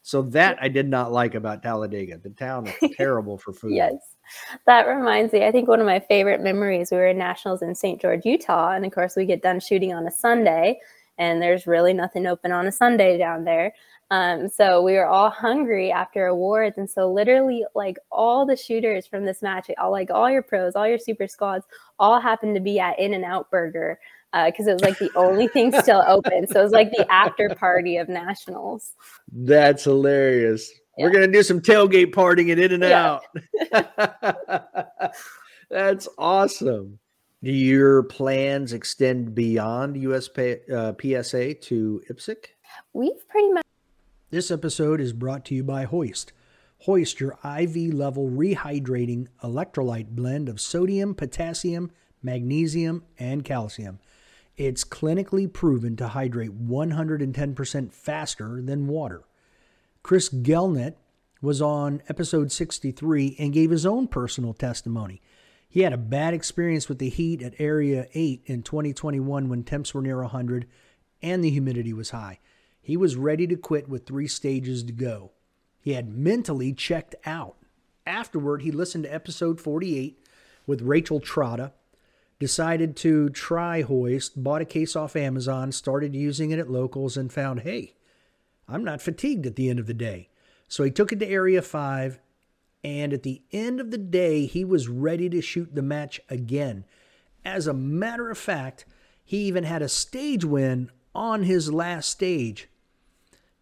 So that I did not like about Talladega. The town is terrible for food. yes. That reminds me, I think one of my favorite memories, we were in nationals in St. George, Utah. And of course, we get done shooting on a Sunday, and there's really nothing open on a Sunday down there. Um, so we were all hungry after awards. And so, literally, like all the shooters from this match, all like all your pros, all your super squads, all happened to be at In and Out Burger because it was like the only thing still open. So it was like the after party of nationals. That's hilarious. We're gonna do some tailgate partying and in and yeah. out. That's awesome. Do your plans extend beyond USP, uh, PSA to IPSC? We've pretty much. This episode is brought to you by Hoist. Hoist your IV level rehydrating electrolyte blend of sodium, potassium, magnesium, and calcium. It's clinically proven to hydrate 110% faster than water. Chris Gelnett was on episode 63 and gave his own personal testimony. He had a bad experience with the heat at Area 8 in 2021 when temps were near 100 and the humidity was high. He was ready to quit with three stages to go. He had mentally checked out. Afterward, he listened to episode 48 with Rachel Trotta, decided to try Hoist, bought a case off Amazon, started using it at locals, and found, hey, I'm not fatigued at the end of the day. So he took it to Area 5, and at the end of the day, he was ready to shoot the match again. As a matter of fact, he even had a stage win on his last stage.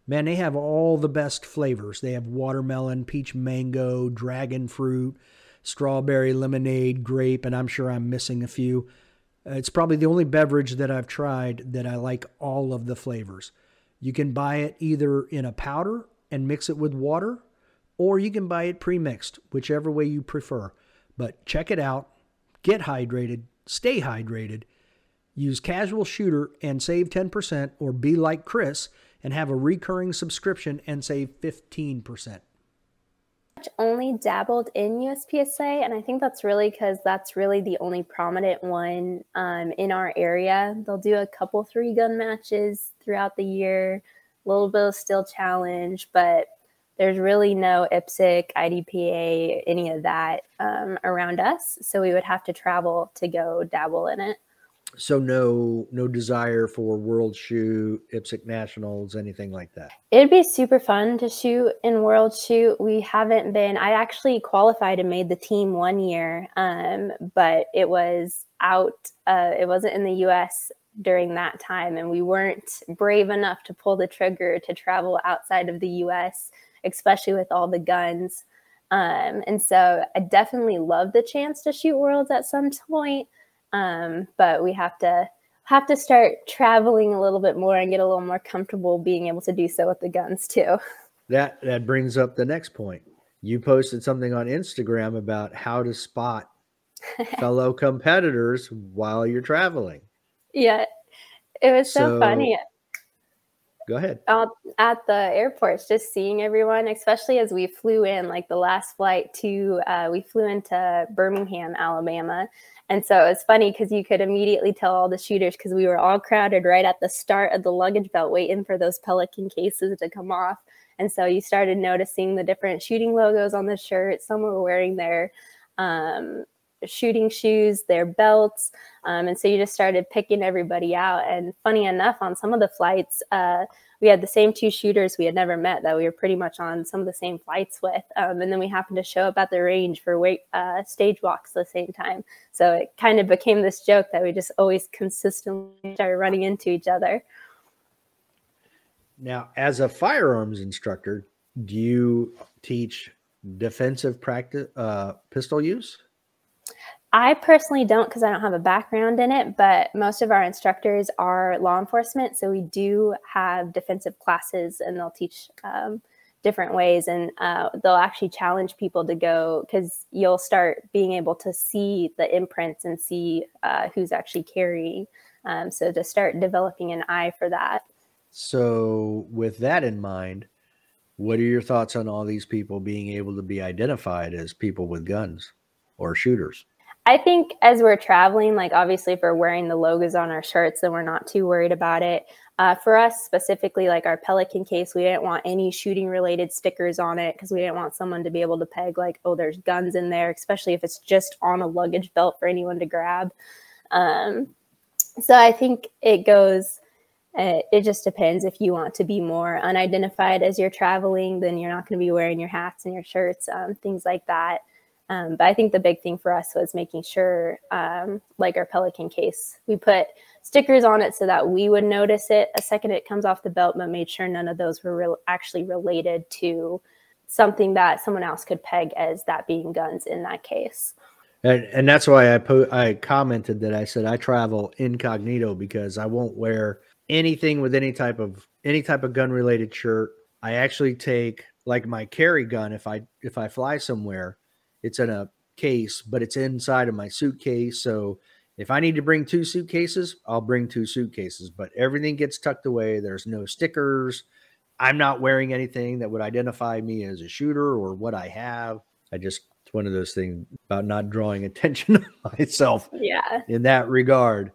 Man, they have all the best flavors. They have watermelon, peach mango, dragon fruit, strawberry lemonade, grape, and I'm sure I'm missing a few. Uh, it's probably the only beverage that I've tried that I like all of the flavors. You can buy it either in a powder and mix it with water, or you can buy it pre-mixed, whichever way you prefer. But check it out, get hydrated, stay hydrated, use casual shooter and save 10% or be like Chris and have a recurring subscription and save 15% only dabbled in USPSA, and I think that's really because that's really the only prominent one um, in our area. They'll do a couple three gun matches throughout the year, a little bit of steel challenge, but there's really no IPSC, IDPA, any of that um, around us. So we would have to travel to go dabble in it. So no no desire for world shoot IPSC nationals anything like that? It'd be super fun to shoot in world shoot we haven't been i actually qualified and made the team one year um, but it was out uh, it wasn't in the us during that time and we weren't brave enough to pull the trigger to travel outside of the us especially with all the guns um, and so i definitely love the chance to shoot worlds at some point um, but we have to have to start traveling a little bit more and get a little more comfortable being able to do so with the guns too. That that brings up the next point. You posted something on Instagram about how to spot fellow competitors while you're traveling. Yeah. It was so, so funny. Go ahead. Uh, at the airports, just seeing everyone, especially as we flew in, like the last flight to, uh, we flew into Birmingham, Alabama, and so it was funny because you could immediately tell all the shooters because we were all crowded right at the start of the luggage belt waiting for those Pelican cases to come off. And so you started noticing the different shooting logos on the shirt. Some were wearing their um, shooting shoes, their belts. Um, and so you just started picking everybody out. And funny enough, on some of the flights, uh, we had the same two shooters we had never met that we were pretty much on some of the same flights with. Um, and then we happened to show up at the range for uh, stage walks the same time. So it kind of became this joke that we just always consistently started running into each other. Now, as a firearms instructor, do you teach defensive practice uh, pistol use? I personally don't because I don't have a background in it, but most of our instructors are law enforcement. So we do have defensive classes and they'll teach um, different ways and uh, they'll actually challenge people to go because you'll start being able to see the imprints and see uh, who's actually carrying. Um, so to start developing an eye for that. So, with that in mind, what are your thoughts on all these people being able to be identified as people with guns or shooters? I think as we're traveling, like obviously if we're wearing the logos on our shirts, then we're not too worried about it. Uh, for us specifically, like our Pelican case, we didn't want any shooting related stickers on it because we didn't want someone to be able to peg like, oh, there's guns in there, especially if it's just on a luggage belt for anyone to grab. Um, so I think it goes. It just depends if you want to be more unidentified as you're traveling, then you're not going to be wearing your hats and your shirts, um, things like that. Um, but I think the big thing for us was making sure, um, like our Pelican case, we put stickers on it so that we would notice it a second it comes off the belt, but made sure none of those were re- actually related to something that someone else could peg as that being guns in that case. And, and that's why I po- I commented that I said I travel incognito because I won't wear anything with any type of any type of gun related shirt. I actually take like my carry gun if I if I fly somewhere, it's in a case, but it's inside of my suitcase. So if I need to bring two suitcases, I'll bring two suitcases, but everything gets tucked away. There's no stickers. I'm not wearing anything that would identify me as a shooter or what I have. I just it's one of those things about not drawing attention to myself. Yeah. In that regard.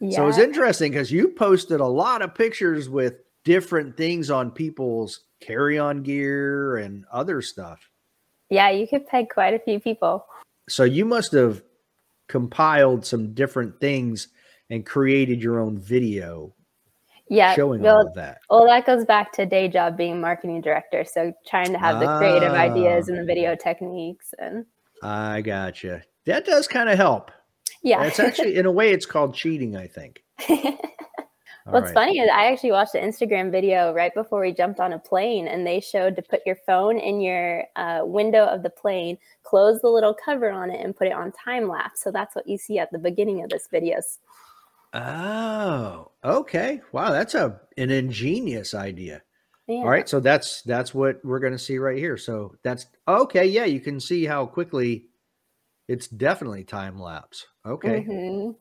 Yeah. So it's interesting because you posted a lot of pictures with different things on people's carry-on gear and other stuff. Yeah, you could peg quite a few people. So you must have compiled some different things and created your own video yeah showing well, all of that. Well, that goes back to day job being marketing director. So trying to have the creative Ah. ideas and the video techniques and I gotcha. That does kind of help. yeah. It's actually in a way it's called cheating, I think. All What's right. funny is I actually watched an Instagram video right before we jumped on a plane, and they showed to put your phone in your uh, window of the plane, close the little cover on it, and put it on time lapse. So that's what you see at the beginning of this video. Oh, okay. Wow, that's a an ingenious idea. Yeah. All right, so that's that's what we're going to see right here. So that's okay. Yeah, you can see how quickly it's definitely time lapse. Okay. Mhm.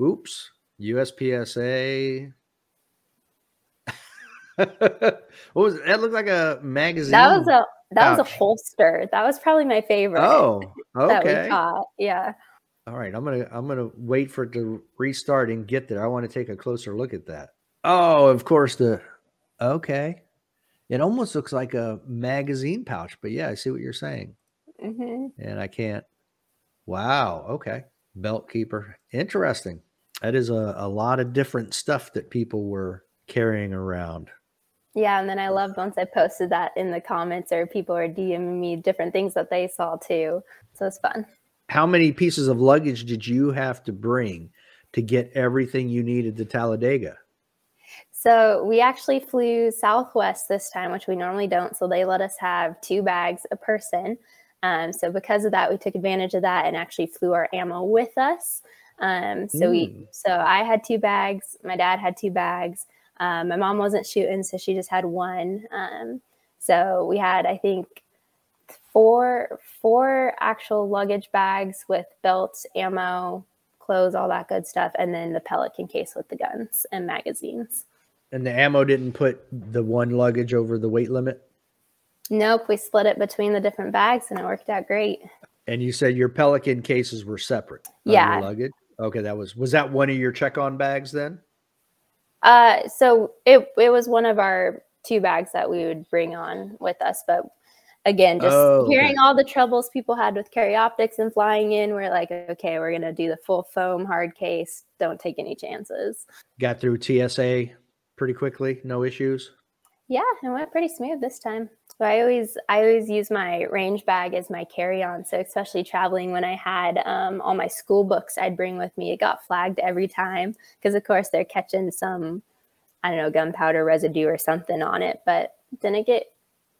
Oops. USPSA. what was it? that? Looked like a magazine. That was a that was a holster. That was probably my favorite. oh, that we okay. caught. Yeah. All right, I'm gonna I'm gonna wait for it to restart and get there. I want to take a closer look at that. Oh, of course the okay. It almost looks like a magazine pouch, but yeah, I see what you're saying. hmm And I can't. Wow. Okay. Belt keeper. Interesting. That is a, a lot of different stuff that people were carrying around. Yeah, and then I loved once I posted that in the comments, or people are DMing me different things that they saw too. So it's fun. How many pieces of luggage did you have to bring to get everything you needed to Talladega? So we actually flew Southwest this time, which we normally don't. So they let us have two bags a person. Um, so because of that, we took advantage of that and actually flew our ammo with us. Um, so we, Mm. so I had two bags. My dad had two bags. Um, my mom wasn't shooting, so she just had one. Um, so we had, I think, four four actual luggage bags with belts, ammo, clothes, all that good stuff, and then the Pelican case with the guns and magazines. And the ammo didn't put the one luggage over the weight limit? Nope, we split it between the different bags and it worked out great. And you said your Pelican cases were separate. Yeah. luggage. Okay, that was was that one of your check-on bags then? Uh, so it it was one of our two bags that we would bring on with us, but again, just Oh, okay. hearing all the troubles people had with carry optics and flying in, we're like, okay, we're gonna do the full foam hard case. Don't take any chances. Got through TSA pretty quickly, no issues. Yeah, it went pretty smooth this time. So I always I always use my range bag as my carry-on. So especially traveling when I had um, all my school books I'd bring with me, it got flagged every time because of course they're catching some I don't know gunpowder residue or something on it. But didn't get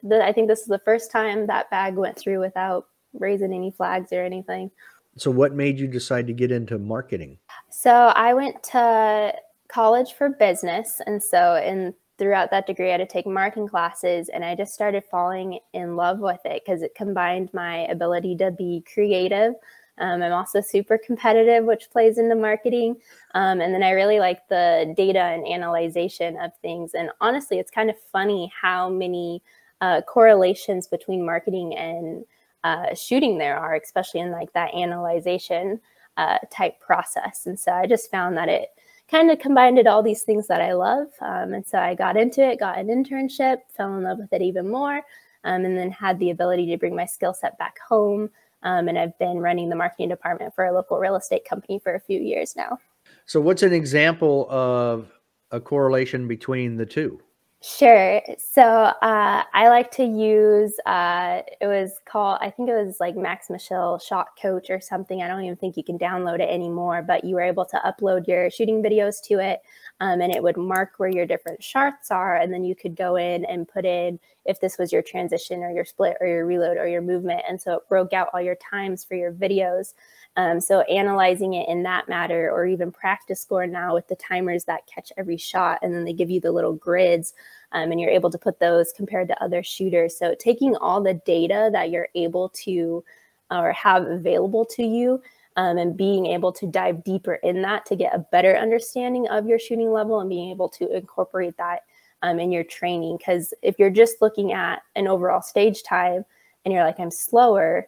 the I think this is the first time that bag went through without raising any flags or anything. So what made you decide to get into marketing? So I went to college for business, and so in throughout that degree, I had to take marketing classes, and I just started falling in love with it because it combined my ability to be creative. Um, I'm also super competitive, which plays into marketing, um, and then I really like the data and analyzation of things. And honestly, it's kind of funny how many uh, correlations between marketing and uh, shooting there are, especially in like that analyzation uh, type process. And so I just found that it kind of combined all these things that I love. Um, and so I got into it, got an internship, fell in love with it even more, um, and then had the ability to bring my skill set back home. Um, and I've been running the marketing department for a local real estate company for a few years now. So what's an example of a correlation between the two? Sure. So uh, I like to use uh, it was called I think it was like Max Michel Shot Coach or something. I don't even think you can download it anymore, but you were able to upload your shooting videos to it, um, and it would mark where your different shots are, and then you could go in and put in if this was your transition or your split or your reload or your movement, and so it broke out all your times for your videos. Um, so analyzing it in that matter, or even PractiScore now with the timers that catch every shot, and then they give you the little grids, um, and you're able to put those compared to other shooters. So taking all the data that you're able to or have available to you. Um, and being able to dive deeper in that to get a better understanding of your shooting level and being able to incorporate that um, in your training. Because if you're just looking at an overall stage time and you're like, I'm slower,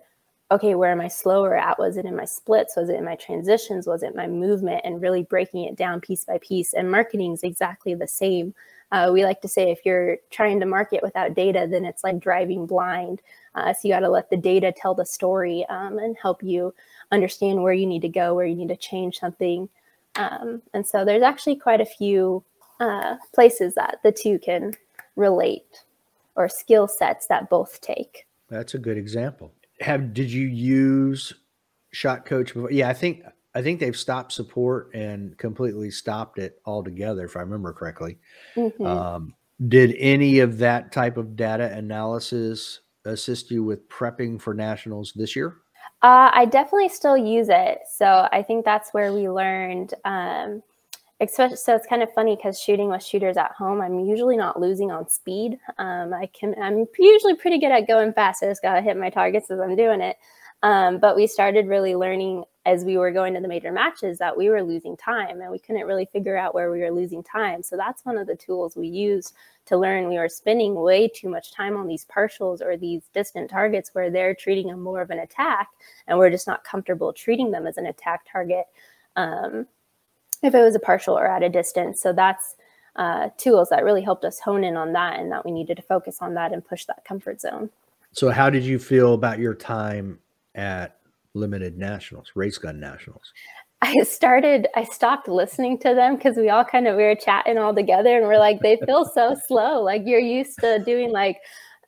okay, where am I slower at? Was it in my splits? Was it in my transitions? Was it my movement? And really breaking it down piece by piece. And marketing is exactly the same. Uh, we like to say if you're trying to market without data, then it's like driving blind. Uh, so you got to let the data tell the story um, and help you understand where you need to go, where you need to change something. Um, and so there's actually quite a few uh, places that the two can relate or skill sets that both take. That's a good example have did you use shot coach before? Yeah, I think I think they've stopped support and completely stopped it altogether, if I remember correctly. Mm-hmm. Um, did any of that type of data analysis assist you with prepping for nationals this year? Uh, I definitely still use it. So I think that's where we learned um, especially so it's kind of funny because shooting with shooters at home i'm usually not losing on speed. Um, i can i'm usually pretty good at going fast i just gotta hit my targets as i'm doing it. Um, but we started really learning as we were going to the major matches that we were losing time and we couldn't really figure out where we were losing time. So that's one of the tools we used to learn we were spending way too much time on these partials or these distant targets where they're treating them more of an attack and we're just not comfortable treating them as an attack target um, if it was a partial or at a distance. So that's uh, tools that really helped us hone in on that and that we needed to focus on that and push that comfort zone. So, how did you feel about your time at limited nationals, race gun nationals? I started, I stopped listening to them because we all kind of, we were chatting all together and we're like, they feel so slow. Like you're used to doing like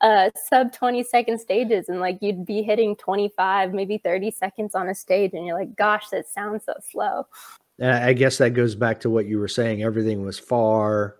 uh, sub 20 second stages and like you'd be hitting 25, maybe 30 seconds on a stage and you're like, gosh, that sounds so slow. And I guess that goes back to what you were saying. Everything was far.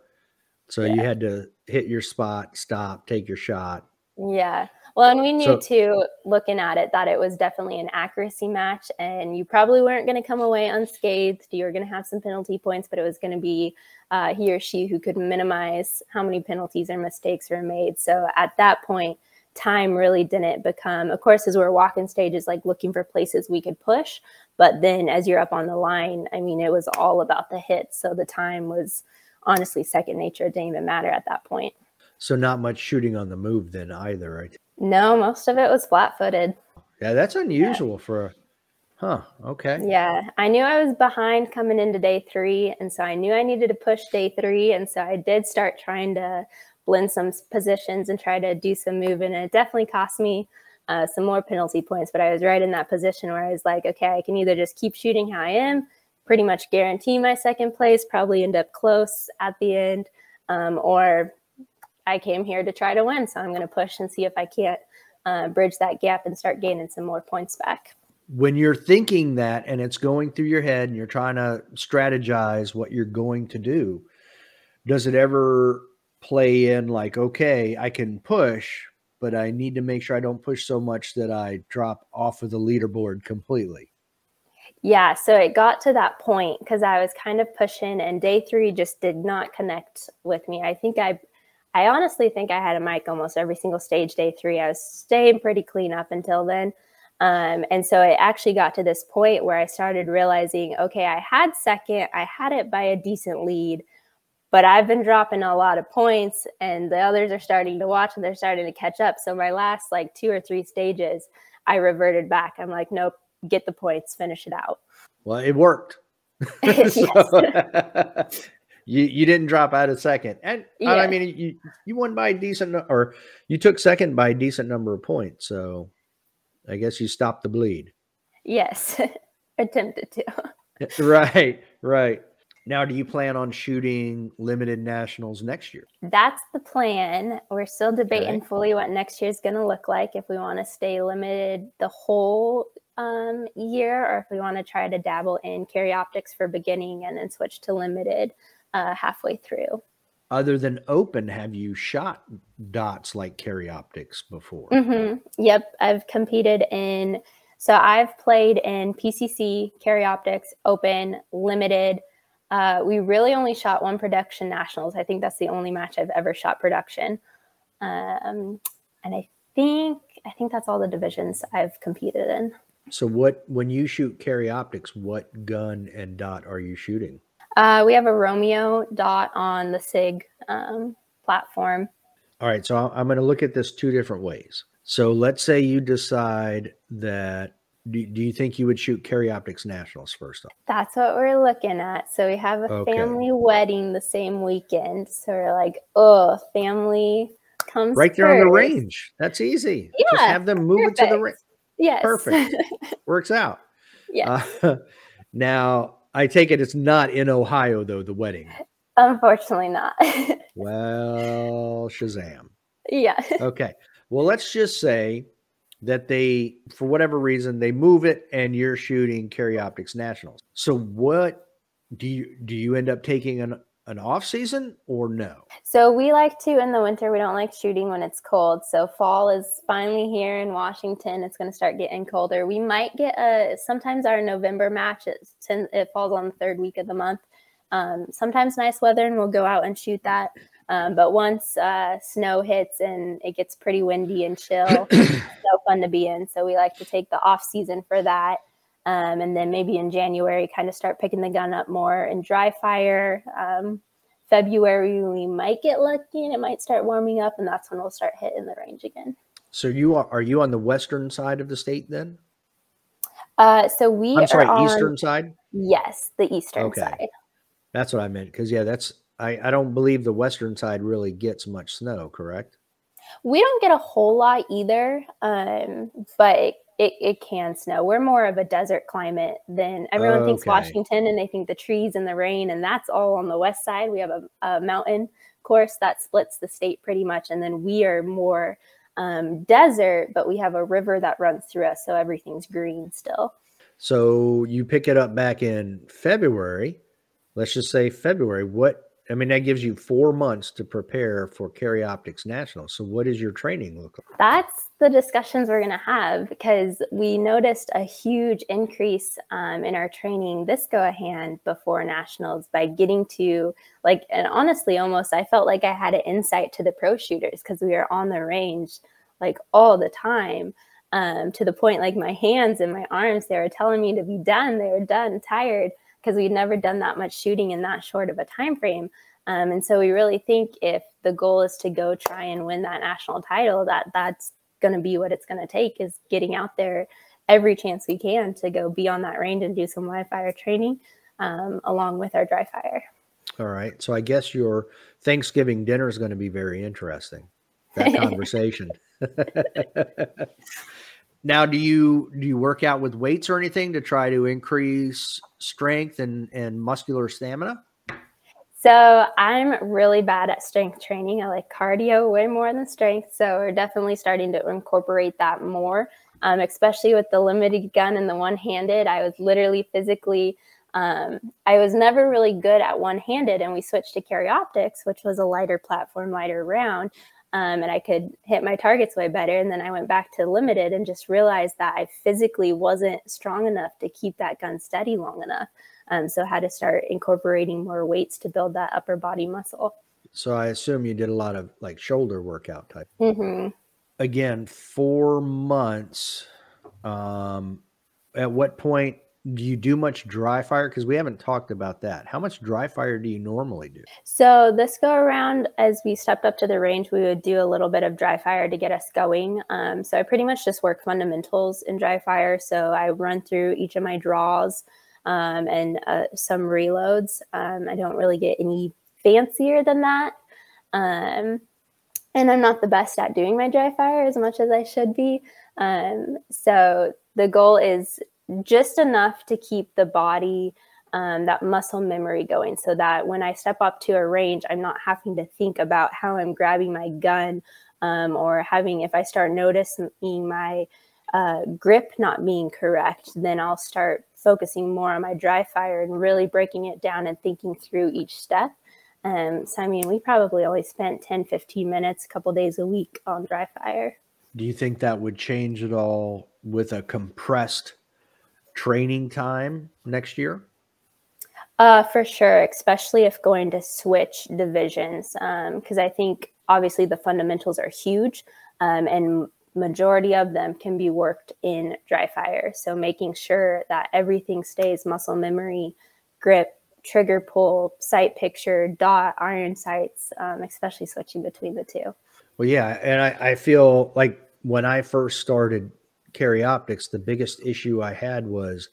So yeah. you had to hit your spot, stop, take your shot. Yeah. Well, and we knew so, too, looking at it, that it was definitely an accuracy match, and you probably weren't going to come away unscathed. You were going to have some penalty points, but it was going to be uh, he or she who could minimize how many penalties or mistakes were made. So at that point, time really didn't become of course as we are walking stages like looking for places we could push but then as you're up on the line i mean it was all about the hits so the time was honestly second nature it didn't even matter at that point so not much shooting on the move then either right no most of it was flat footed yeah that's unusual yeah. for a Huh. Okay. Yeah. I knew I was behind coming into day three. And so I knew I needed to push day three. And so I did start trying to blend some positions and try to do some moving. And it definitely cost me uh, some more penalty points, but I was right in that position where I was like, okay, I can either just keep shooting how I am, pretty much guarantee my second place, probably end up close at the end, um, or I came here to try to win. So I'm going to push and see if I can't uh, bridge that gap and start gaining some more points back. When you're thinking that and it's going through your head and you're trying to strategize what you're going to do, does it ever play in like, okay, I can push, but I need to make sure I don't push so much that I drop off of the leaderboard completely. Yeah, so it got to that point because I was kind of pushing, and day three just did not connect with me. I think I, I honestly think I had a mike almost every single stage. Day three, I was staying pretty clean up until then, um, and so it actually got to this point where I started realizing, okay, I had second, I had it by a decent lead, but I've been dropping a lot of points and the others are starting to watch and they're starting to catch up. So my last like two or three stages, I reverted back. I'm like, nope, get the points, finish it out. Well, it worked. so, you you didn't drop out of second, and yeah. I mean you you won by a decent or you took second by a decent number of points. So I guess you stopped the bleed. Yes, attempted to. right, right. Now, do you plan on shooting limited nationals next year? That's the plan. We're still debating fully what next year is going to look like. If we want to stay limited the whole um, year, or if we want to try to dabble in carry optics for beginning and then switch to limited uh, halfway through. Other than open, have you shot dots like carry optics before? Mm-hmm. Yep, I've competed in. So I've played in PCC, carry optics, open, limited uh, we really only shot one production nationals. I think that's the only match I've ever shot production. Um, and I think I think that's all the divisions I've competed in. So what when you shoot carry optics, what gun and dot are you shooting? Uh, we have a Romeo dot on the SIG um, platform. All right, so I'm going to look at this two different ways. So let's say you decide that do, do you think you would shoot Carry Optics Nationals first? Off? That's what we're looking at. So we have a okay. family wedding the same weekend. So we're like, oh, family comes right there first. on the range. That's easy. Yeah, Just have them move perfect. it to the range. Yes. Perfect. Works out. Yeah. Uh, now, I take it it's not in Ohio, though, the wedding. Unfortunately, not. well, Shazam. Yeah. Okay. Well, let's just say that they, for whatever reason, they move it and you're shooting Carry Optics Nationals. So what do you do you end up taking an an off season or no? So we like to in the winter. We don't like shooting when it's cold. So fall is finally here in Washington. It's going to start getting colder. We might get a sometimes our November match. It, it falls on the third week of the month. Um, sometimes nice weather and we'll go out and shoot that. Um, but once uh, snow hits and it gets pretty windy and chill, it's no fun to be in. So we like to take the off season for that. Um, and then maybe in January, kind of start picking the gun up more and dry fire. Um, February, we might get lucky and it might start warming up, and that's when we'll start hitting the range again. So you are are you on the western side of the state then? Uh, so we I'm sorry, on, eastern side. Yes, the eastern okay. side. That's what I meant because yeah, that's I, I don't believe the western side really gets much snow, correct? We don't get a whole lot either, um, but it, it, it, can snow. We're more of a desert climate than everyone okay. thinks Washington, and they think the trees and the rain, and that's all on the west side. We have a, a mountain course that splits the state pretty much, and then we are more um, desert, but we have a river that runs through us, so everything's green still. So you pick it up back in February. Let's just say February. What I mean, that gives you four months to prepare for Carry Optics National. So, what does your training look like? That's the discussions we're going to have because we noticed a huge increase um, in our training this go ahead before nationals by getting to like, and honestly, almost I felt like I had an insight to the pro shooters because we were on the range like all the time. Um, to the point like my hands and my arms, they were telling me to be done. They were done, tired because we'd never done that much shooting in that short of a time frame. Um, and so we really think if the goal is to go try and win that national title, that that's going to be what it's going to take is getting out there every chance we can to go be on that range and do some live fire training um, along with our dry fire. All right. So I guess your Thanksgiving dinner is going to be very interesting. That conversation. Now, do you do you work out with weights or anything to try to increase strength and and muscular stamina? So I'm really bad at strength training. I like cardio way more than strength. So we're definitely starting to incorporate that more, um, especially with the limited gun and the one handed. I was literally physically, um, I was never really good at one handed, and we switched to carry optics, which was a lighter platform, lighter round um, and I could hit my targets way better. And then I went back to limited and just realized that I physically wasn't strong enough to keep that gun steady long enough. Um, so I had to start incorporating more weights to build that upper body muscle. So I assume you did a lot of like shoulder workout type. Mm-hmm. Again, four months. Um, at what point do you do much dry fire? Because we haven't talked about that. How much dry fire do you normally do? So this go around, as we stepped up to the range, we would do a little bit of dry fire to get us going. Um, so I pretty much just work fundamentals in dry fire. So I run through each of my draws um, and uh, some reloads. Um, I don't really get any fancier than that. Um, and I'm not the best at doing my dry fire as much as I should be. Um, so the goal is just enough to keep the body um, that muscle memory going so that when I step up to a range, I'm not having to think about how I'm grabbing my gun um, or having, if I start noticing my uh, grip not being correct, then I'll start focusing more on my dry fire and really breaking it down and thinking through each step. Um, so, I mean, we probably only spent 10, 15 minutes a couple days a week on dry fire. Do you think that would change at all with a compressed training time next year? Uh, for sure, especially if going to switch divisions, because um, I think obviously the fundamentals are huge, um, and majority of them can be worked in dry fire. So making sure that everything stays muscle memory, grip, trigger pull, sight picture, dot, iron sights, um, especially switching between the two. Well, yeah, and I, I feel like when I first started Carry Optics, the biggest issue I had was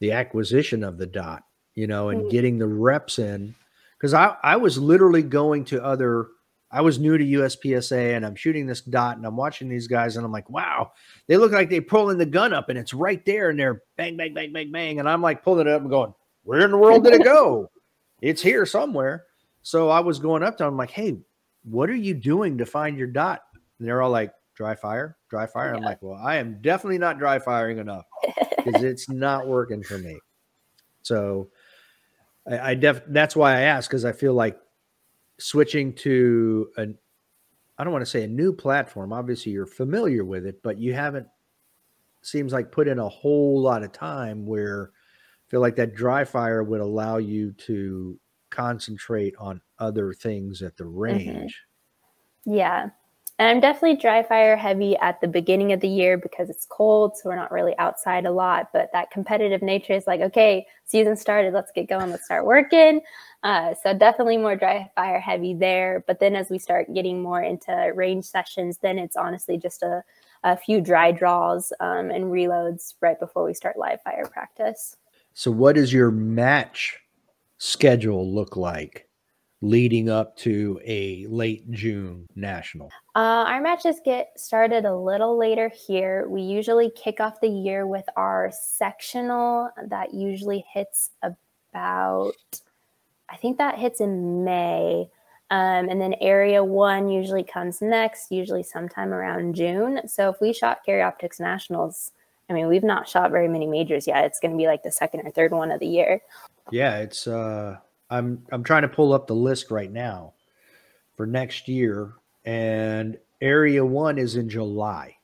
the acquisition of the dot, you know, and mm-hmm. getting the reps in. Because I, I was literally going to other, I was new to USPSA and I'm shooting this dot and I'm watching these guys and I'm like, wow, they look like they're pulling the gun up and it's right there and they're bang, bang, bang, bang, bang. And I'm like pulling it up and going, where in the world did it go? it's here somewhere. So I was going up to them, I'm like, hey, what are you doing to find your dot? And they're all like, dry fire, dry fire. Yeah. I'm like, well, I am definitely not dry firing enough because it's not working for me. So I, I def that's why I asked because I feel like switching to an I don't want to say a new platform. Obviously, you're familiar with it, but you haven't seems like put in a whole lot of time where I feel like that dry fire would allow you to concentrate on other things at the mm-hmm. range. Mm-hmm. Yeah. And I'm definitely dry fire heavy at the beginning of the year because it's cold, so we're not really outside a lot. But that competitive nature is like, okay, season started, let's get going, let's start working. Uh, so definitely more dry fire heavy there. But then as we start getting more into range sessions, then it's honestly just a, a few dry draws um, and reloads right before we start live fire practice. So, what does your match schedule look like? Leading up to a late June national? Uh, our matches get started a little later here. We usually kick off the year with our sectional that usually hits about, I think that hits in May. Um, and then area one usually comes next, usually sometime around June. So if we shot Carry Optics Nationals, I mean, we've not shot very many majors yet. It's going to be like the second or third one of the year. Yeah, it's uh I'm I'm trying to pull up the list right now for next year, and Area One is in July.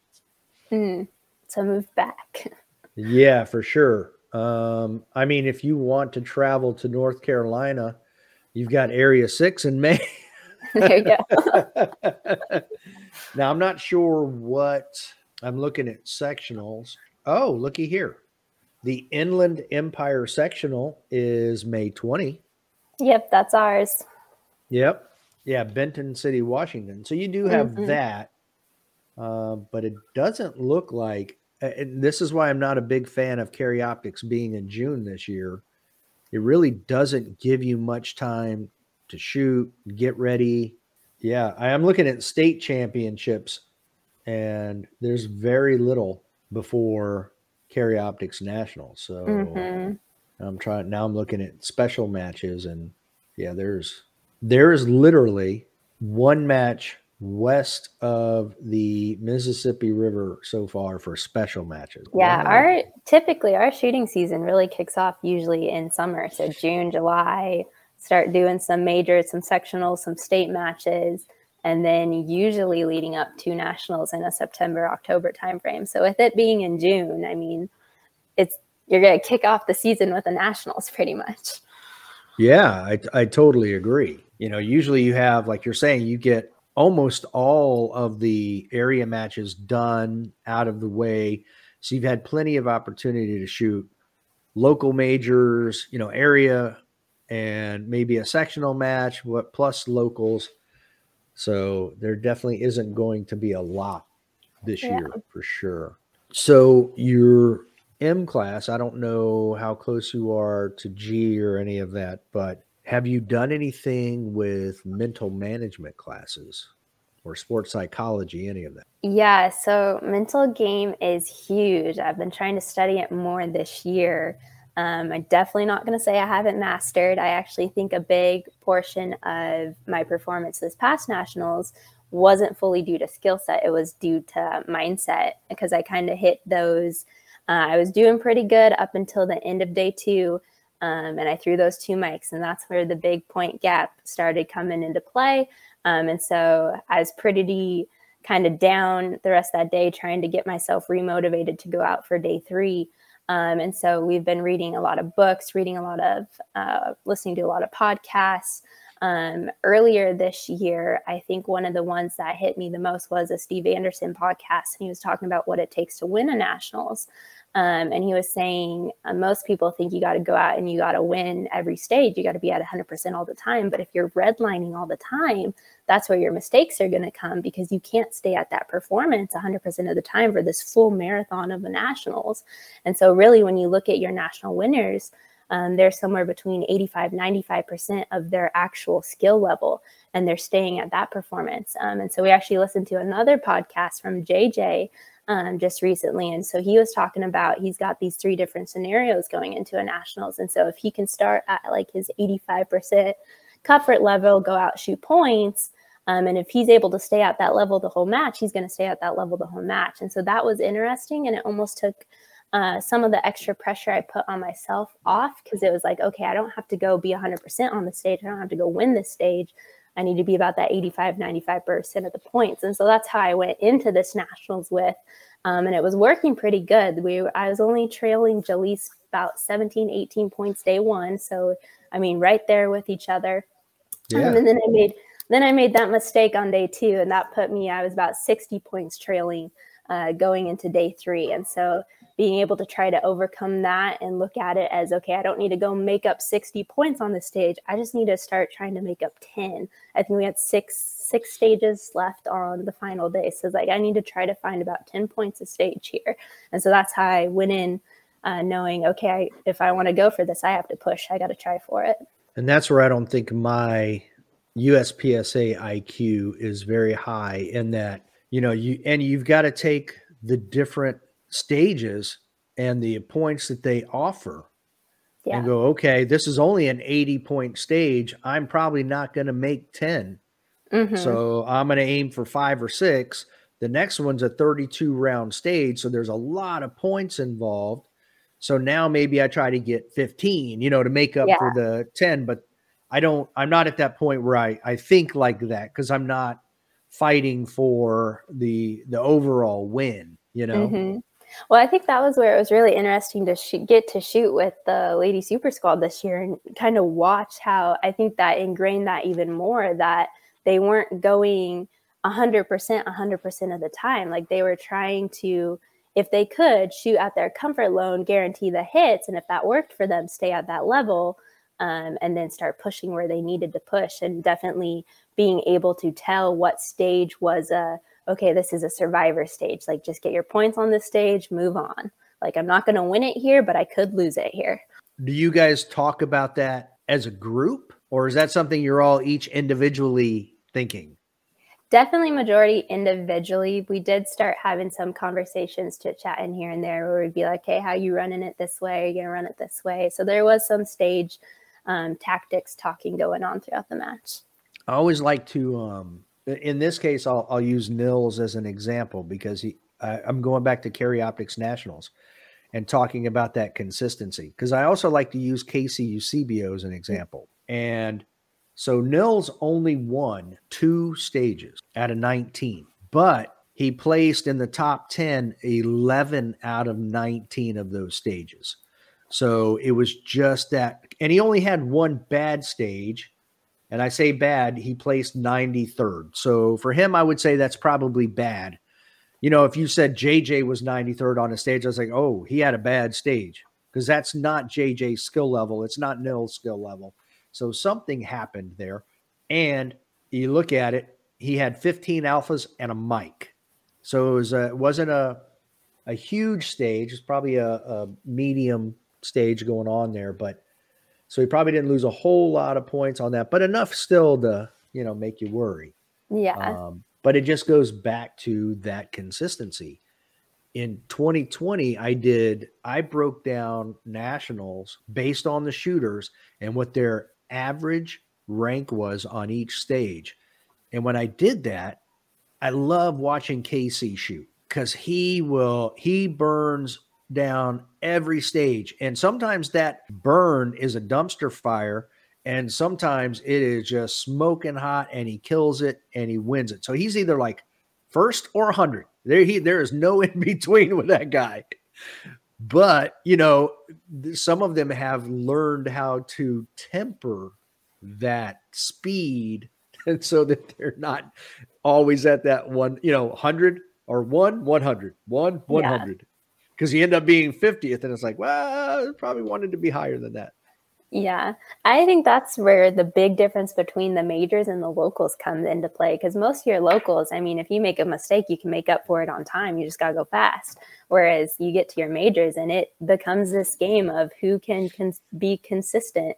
Mm, so move back. yeah, for sure. Um, I mean, if you want to travel to North Carolina, you've got Area Six in May. there you go. now I'm not sure what I'm looking at sectionals. Oh, looky here. The Inland Empire sectional is May 20. Yep, that's ours. Yep. Yeah, Benton City, Washington. So you do have mm-hmm. that, uh, but it doesn't look like. And this is why I'm not a big fan of Carry Optics being in June this year. It really doesn't give you much time to shoot, get ready. Yeah, I am looking at state championships, and there's very little before Carry Optics National. So mm-hmm. I'm trying now. I'm looking at special matches, and yeah, there's there is literally one match west of the Mississippi River so far for special matches. Yeah, wow. our typically our shooting season really kicks off usually in summer, so June, July. Start doing some majors, some sectionals, some state matches, and then usually leading up to nationals in a September October timeframe. So with it being in June, I mean, it's you're going to kick off the season with the Nationals pretty much. Yeah, I, I totally agree. You know, usually you have, like you're saying, you get almost all of the area matches done out of the way. So you've had plenty of opportunity to shoot local majors, you know, area and maybe a sectional match, what plus locals. So there definitely isn't going to be a lot this yeah. year for sure. So you're M class, I don't know how close you are to G or any of that, but have you done anything with mental management classes or sports psychology, any of that? Yeah, so mental game is huge. I've been trying to study it more this year. Um, I'm definitely not going to say I haven't mastered. I actually think a big portion of my performance this past nationals wasn't fully due to skill set. It was due to mindset because I kind of hit those. Uh, I was doing pretty good up until the end of day two. Um, and I threw those two mics, and that's where the big point gap started coming into play. Um, and so I was pretty kind of down the rest of that day, trying to get myself remotivated to go out for day three. Um, and so we've been reading a lot of books, reading a lot of, uh, listening to a lot of podcasts. Um, earlier this year, I think one of the ones that hit me the most was a Steve Anderson podcast, and he was talking about what it takes to win a nationals. Um, and he was saying uh, most people think you got to go out and you got to win every stage. You got to be at 100% all the time. But if you're redlining all the time, that's where your mistakes are going to come because you can't stay at that performance 100% of the time for this full marathon of the nationals. And so, really, when you look at your national winners, um, they're somewhere between 85 95% of their actual skill level and they're staying at that performance um, and so we actually listened to another podcast from jj um, just recently. And so he was talking about he's got these three different scenarios going into a nationals. And so if he can start at like his 85% comfort level, go out, shoot points. Um, and if he's able to stay at that level the whole match, he's going to stay at that level the whole match. And so that was interesting. And it almost took uh, some of the extra pressure I put on myself off because it was like, okay, I don't have to go be 100% on the stage. I don't have to go win this stage. I need to be about that 85, 95% of the points. And so that's how I went into this nationals with. Um, and it was working pretty good. We I was only trailing Jalise about 17, 18 points day one. So I mean, right there with each other. Yeah. Um, and then I made then I made that mistake on day two, and that put me I was about 60 points trailing uh, going into day three. And so being able to try to overcome that and look at it as okay, I don't need to go make up 60 points on the stage. I just need to start trying to make up 10. I think we had six six stages left on the final day. So like I need to try to find about 10 points a stage here. And so that's how I went in uh, knowing, okay, I, if I want to go for this, I have to push. I got to try for it. And that's where I don't think my USPSA IQ is very high in that, you know, you and you've got to take the different stages and the points that they offer yeah. and go, okay, this is only an 80 point stage. I'm probably not going to make 10. Mm-hmm. So I'm going to aim for five or six. The next one's a 32 round stage. So there's a lot of points involved. So now maybe I try to get 15, you know, to make up yeah. for the 10. But I don't, I'm not at that point where I, I think like that because I'm not fighting for the the overall win, you know. Mm-hmm. Well, I think that was where it was really interesting to sh- get to shoot with the Lady Super Squad this year and kind of watch how I think that ingrained that even more that they weren't going 100% 100% of the time. Like they were trying to, if they could, shoot at their comfort zone, guarantee the hits. And if that worked for them, stay at that level um, and then start pushing where they needed to push. And definitely being able to tell what stage was a, okay, this is a survivor stage. Like, just get your points on this stage, move on. Like, I'm not going to win it here, but I could lose it here. Do you guys talk about that as a group, or is that something you're all each individually thinking? Definitely majority individually. We did start having some conversations to chat in here and there where we'd be like, hey, how you running it this way? Are you going to run it this way? So there was some stage um, tactics talking going on throughout the match. I always like to um, in this case, I'll, I'll use Nils as an example because he, I, I'm going back to Carry Optics Nationals and talking about that consistency because I also like to use Casey Eusebio as an example. And so Nils only won two stages out of 19, but he placed in the top 10 11 out of 19 of those stages. So it was just that. And he only had one bad stage and I say bad, he placed 93rd. So for him, I would say that's probably bad. You know, if you said JJ was 93rd on a stage, I was like, oh, he had a bad stage because that's not JJ's skill level. It's not Nils' skill level. So something happened there. And you look at it, he had 15 alphas and a mic. So it was a, wasn't a a huge stage. It's probably a, a medium stage going on there, but so he probably didn't lose a whole lot of points on that, but enough still to, you know, make you worry. Yeah. Um, but it just goes back to that consistency. in 2020, I did, I broke down nationals based on the shooters and what their average rank was on each stage. And when I did that, I love watching Casey shoot because he will, he burns down every stage. And sometimes that burn is a dumpster fire. And sometimes it is just smoking hot and he kills it and he wins it. So he's either like first or 100. There, he, there is no in between with that guy. But, you know, some of them have learned how to temper that speed and so that they're not always at that one, you know, 100 or one, 100, one, 100 because you end up being 50th and it's like well probably wanted to be higher than that. Yeah. I think that's where the big difference between the majors and the locals comes into play because most of your locals i mean if you make a mistake you can make up for it on time. You just got to go fast. Whereas you get to your majors and it becomes this game of who can, can be consistent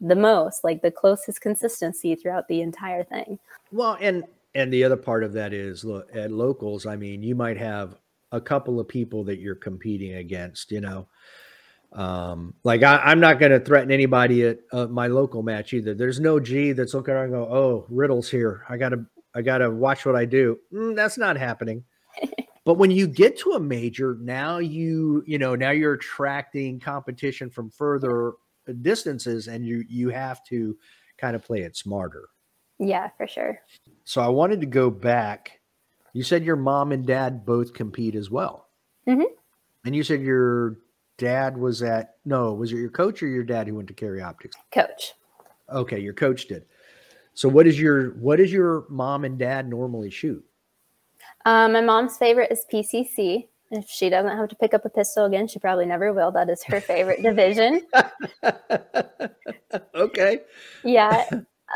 the most like the closest consistency throughout the entire thing. Well and and the other part of that is look at locals i mean you might have a couple of people that you're competing against, you know. Um, like I, am not going to threaten anybody at uh, my local match either. There's no G that's looking around and go, oh, Riddle's here. I gotta, I gotta watch what I do. Mm, that's not happening. but when you get to a major, now you, you know, now you're attracting competition from further distances, and you you have to kind of play it smarter. Yeah, for sure. So I wanted to go back you said your mom and dad both compete as well. Mm-hmm. And you said your dad was at no, was it your coach or your dad who went to Carry Optics? Coach. Okay, your coach did. So what is your what does your mom and dad normally shoot? Um, my mom's favorite is PCC. If she doesn't have to pick up a pistol again, she probably never will. That is her favorite division. okay. Yeah.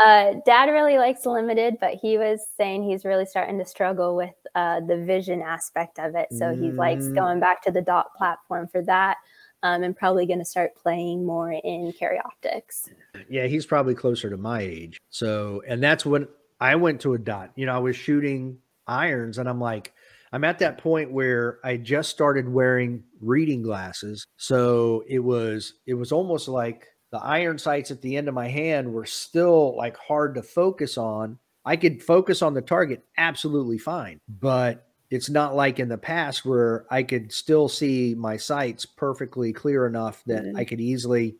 Uh, Dad really likes limited, but he was saying he's really starting to struggle with uh, the vision aspect of it. So he likes mm. going back to the dot platform for that. Um, and probably going to start playing more in carry optics. Yeah, he's probably closer to my age. So, and that's when I went to a dot. You know, I was shooting irons, and I'm like, I'm at that point where I just started wearing reading glasses. So it was, it was almost like the iron sights at the end of my hand were still like hard to focus on. I could focus on the target absolutely fine, but it's not like in the past where I could still see my sights perfectly clear enough that mm-hmm. I could easily,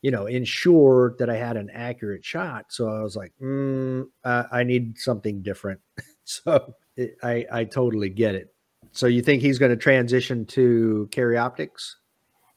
you know, ensure that I had an accurate shot. So I was like, mm, uh, I need something different. so it, I, I totally get it. So you think he's going to transition to carry optics?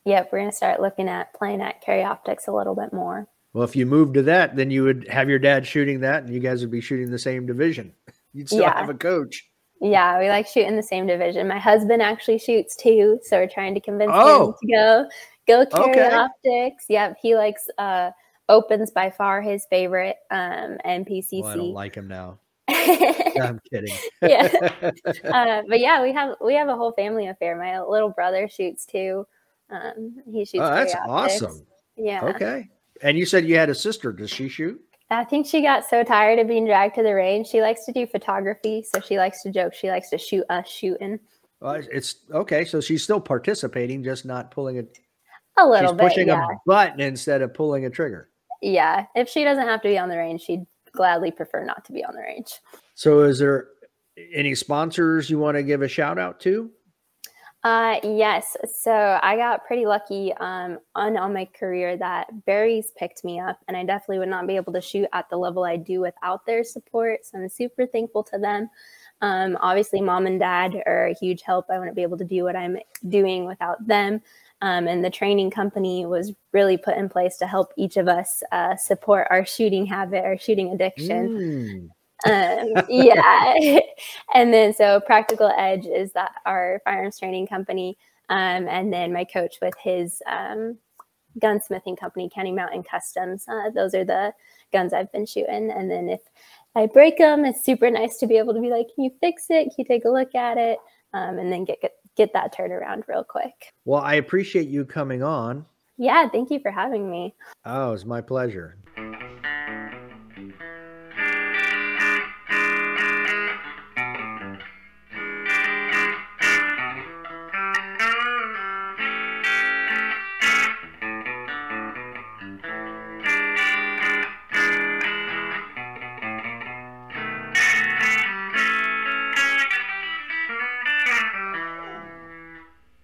Yep, we're going to start looking at playing at carry optics a little bit more. Well, if you move to that, then you would have your dad shooting that, and you guys would be shooting the same division. You'd still yeah. have a coach. Yeah, we like shooting the same division. My husband actually shoots too, so we're trying to convince oh. him to go go carry okay. optics. Yep, he likes uh, opens by far his favorite um, and PCC. Well, I don't like him now. I'm kidding. yeah, uh, but yeah, we have we have a whole family affair. My little brother shoots too. Um, he shoots. Oh, that's awesome. Yeah. Okay. And you said you had a sister. Does she shoot? I think she got so tired of being dragged to the range. She likes to do photography, so she likes to joke. She likes to shoot us shooting. Well, it's okay. So she's still participating, just not pulling it. A little she's bit. Pushing yeah. a button instead of pulling a trigger. Yeah. If she doesn't have to be on the range, she'd gladly prefer not to be on the range. So, is there any sponsors you want to give a shout out to? Uh, yes. So I got pretty lucky um, on, on my career that Berry's picked me up, and I definitely would not be able to shoot at the level I do without their support. So I'm super thankful to them. Um, obviously, mom and dad are a huge help. I wouldn't be able to do what I'm doing without them. Um, and the training company was really put in place to help each of us uh, support our shooting habit, our shooting addiction. Mm um, yeah. and then so Practical Edge is that our firearms training company. Um, and then my coach with his um, gunsmithing company, County Mountain Customs. Uh, those are the guns I've been shooting. And then if I break them, it's super nice to be able to be like, can you fix it? Can you take a look at it? Um, and then get, get get that turnaround real quick. Well, I appreciate you coming on. Yeah, thank you for having me. Oh, it's my pleasure.